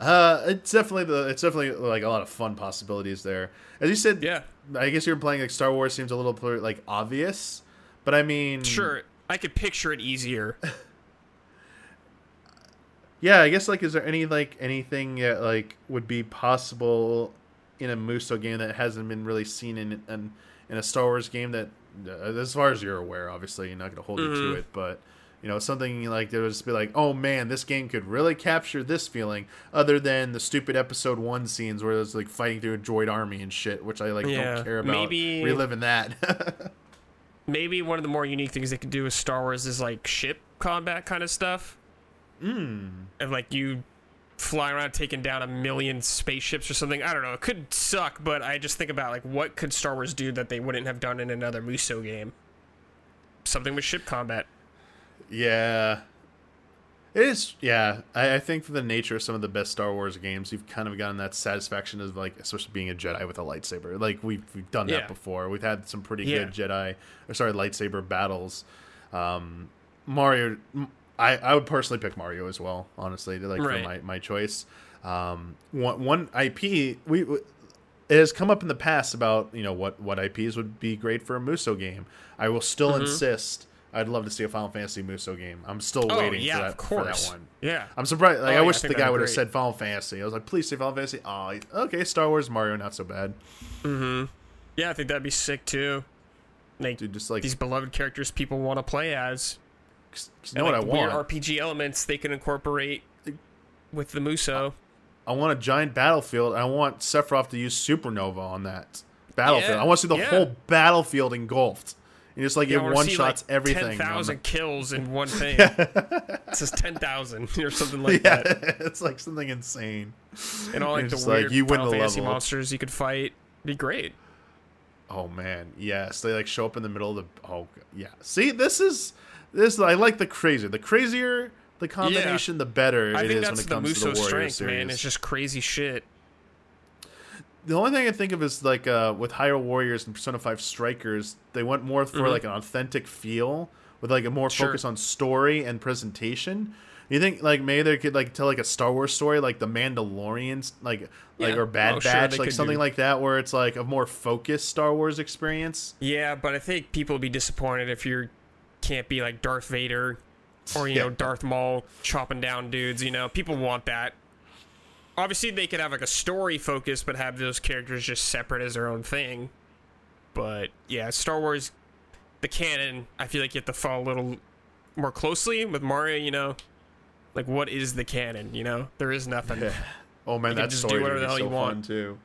Uh, it's definitely the it's definitely like a lot of fun possibilities there. As you said, Yeah. I guess you're playing like Star Wars seems a little like obvious, but I mean, Sure, I could picture it easier. [laughs] Yeah, I guess like is there any like anything that like would be possible in a Musou game that hasn't been really seen in in, in a Star Wars game that uh, as far as you're aware, obviously you're not going to hold you Mm-hmm. to it, but you know something like that would just be like, oh man, this game could really capture this feeling, other than the stupid episode one scenes where it's like fighting through a droid army and shit, which I like Yeah, don't care about maybe- reliving that. [laughs] Maybe one of the more unique things they could do with Star Wars is like ship combat kind of stuff. Mm. And like you fly around taking down a million spaceships or something. I don't know. It could suck, but I just think about like what could Star Wars do that they wouldn't have done in another Musou game? Something with ship combat. Yeah. It is, yeah. I, I think for the nature of some of the best Star Wars games, you've kind of gotten that satisfaction of like, especially being a Jedi with a lightsaber. Like we've we've done Yeah. that before. We've had some pretty Yeah. good Jedi, or sorry, lightsaber battles. Um, Mario, I I would personally pick Mario as well. Honestly, like Right. for my my choice. Um, one one IP we. we it has come up in the past about you know what what IPs would be great for a Musou game. I will still Mm-hmm. insist. I'd love to see a Final Fantasy Musou game. I'm still Oh waiting yeah, for that of course. for that one. Yeah. I'm surprised. Like Oh, I yeah, wish I the guy that'd have said Final Fantasy. I was like, please say Final Fantasy. Oh, okay, Star Wars, Mario, not so bad. Mm-hmm. Yeah, I think that'd be sick too. Like Dude, just like these beloved characters people want to play as. you know what I like, want? RPG elements they can incorporate with the Musou. I want a giant battlefield. I want Sephiroth to use Supernova on that battlefield. Yeah, I want to see the yeah. whole battlefield engulfed. And just like Yeah, I it one shots like, everything. 10,000 the- kills in one [laughs] thing. it says 10,000 or something [laughs] like yeah, that. it's like something insane. And all like the just like, weird you win Final the Fantasy level. monsters you could fight. Be great. Oh man, yes, they like show up in the middle of the. Oh yeah, see, this is this. I like the crazier. The crazier the combination, the better I it is when it the comes Musou to the Warrior strength, series. man. It's just crazy shit. The only thing I think of is like uh, with Hyrule Warriors and Persona Five Strikers, they went more for like an authentic feel with like a more Mm-hmm. Sure. focus on story and presentation. You think like maybe they could like tell like a Star Wars story like the Mandalorians like like or Bad Oh, Batch they like something do. like that where it's like a more focused Star Wars experience. Yeah, but I think people would be disappointed if you can't be like Darth Vader or, you Yeah. know, Darth Maul chopping down dudes. You know, people want that. Obviously, they could have like a story focus, but have those characters just separate as their own thing. But yeah, Star Wars, the canon, I feel like you have to follow a little more closely with Mario. You know, like what is the canon? You know, there is nothing. Yeah, [laughs] Oh man, You can that just do whatever the hell so you fun want. too.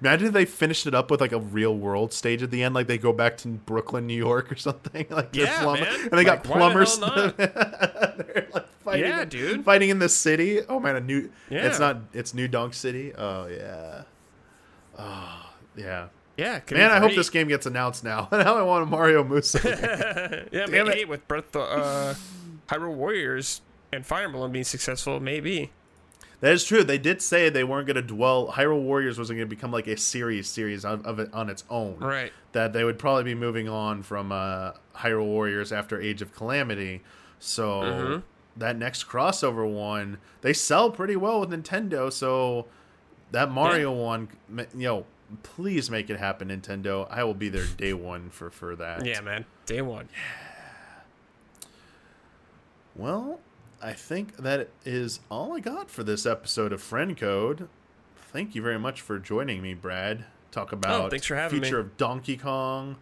Imagine if they finished it up with like a real world stage at the end, like they go back to Brooklyn, New York, or something. [laughs] Like Yeah, man. and they got Like, the plumbers. [laughs] [laughs] they're like fighting, Yeah, dude. fighting in the city. Oh man, a new. Yeah. It's not. It's New Donk City. Oh yeah. Oh yeah. yeah. Man, I hope this game gets announced now. now I want a Mario Musou. Yeah, Damn maybe it. with Breath of uh, Hyrule Warriors and Fire Emblem being successful, maybe. That is true. They did say they weren't going to dwell. Hyrule Warriors wasn't going to become like a series series of, of it on its own. Right. that they would probably be moving on from uh, Hyrule Warriors after Age of Calamity. So Mm-hmm. that next crossover one, they sell pretty well with Nintendo. So that Mario one, ma- you know, please make it happen, Nintendo. I will be there day one for for that. Yeah, man. Day one. Yeah. Well, I think that is all I got for this episode of Friend Code. Thank you very much for joining me, Brad. Talk about Oh, thanks for having future me. of Donkey Kong.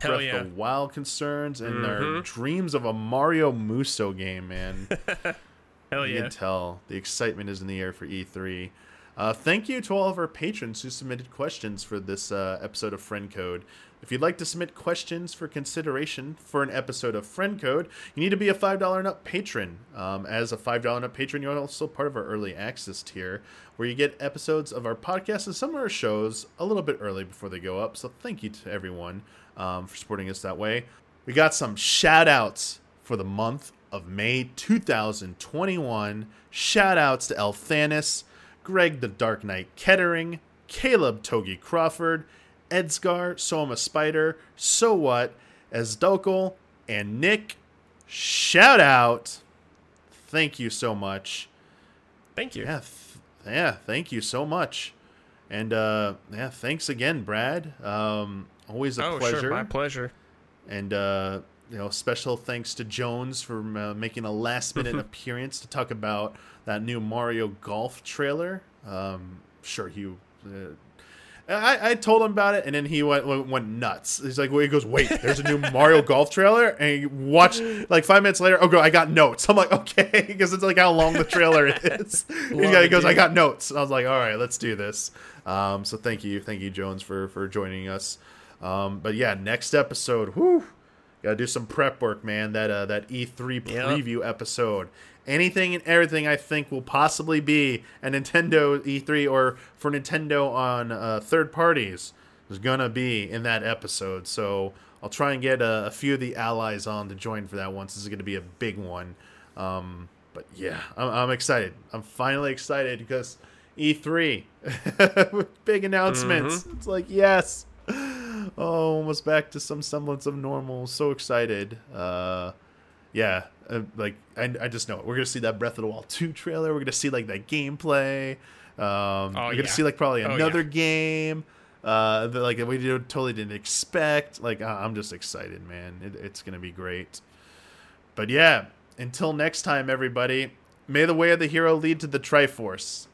Hell Breath yeah. of the Wild concerns and their Mhm. dreams of a Mario Musou game, man. [laughs] Hell You yeah. can tell the excitement is in the air for E3. Uh, thank you to all of our patrons who submitted questions for this uh, episode of Friend Code. If you'd like to submit questions for consideration for an episode of Friend Code, you need to be a $5 and up patron. Um, as a $5 and up patron, you're also part of our early access tier, where you get episodes of our podcast and some of our shows a little bit early before they go up. So thank you to everyone um, for supporting us that way. We got some shout outs for the month of May 2021. Shout outs to Elthanis, Greg the Dark Knight Kettering, Caleb Togi Crawford, Edsgar, Soma Spider, So What, Esdokel, and Nick. Shout out. Thank you so much. Thank you. Yeah, th- yeah. Thank you so much, and uh, yeah, thanks again, Brad. Um, always a oh, pleasure. sure, my pleasure. And uh, you know, special thanks to Jones for uh, making a last minute [laughs] appearance to talk about that new Mario Golf trailer. Um, sure, he. Uh, I, I told him about it, and then he went went, nuts. He's like, well, he goes, wait, there's a new Mario [laughs] Golf trailer, and he watched like five minutes later. Oh, go, I got notes. I'm like, okay, [laughs] because it's like how long the trailer is. he, got, he goes, I got notes. And I was like, all right, let's do this. Um, so thank you, thank you, Jones, for for joining us. Um, but yeah, next episode, whoo, gotta do some prep work, man. That uh, that E3 Yep. preview episode. Anything and everything I think will possibly be a Nintendo E3 or for Nintendo on uh, third parties is gonna be in that episode. So I'll try and get a, a few of the allies on to join for that one. This is gonna be a big one. Um, but yeah, I'm, I'm excited. I'm finally excited because E3 [laughs] big announcements. It's like yes, oh, almost back to some semblance of normal. So excited. Uh, yeah, uh, like I, I just know it. We're gonna see that Breath of the Wild 2 trailer. We're gonna see like that gameplay. Um, we're gonna see like probably Oh, another yeah. game. Uh, that, like we totally didn't expect. Like I'm just excited, man. It, it's gonna be great. But yeah, until next time, everybody. May the way of the hero lead to the Triforce.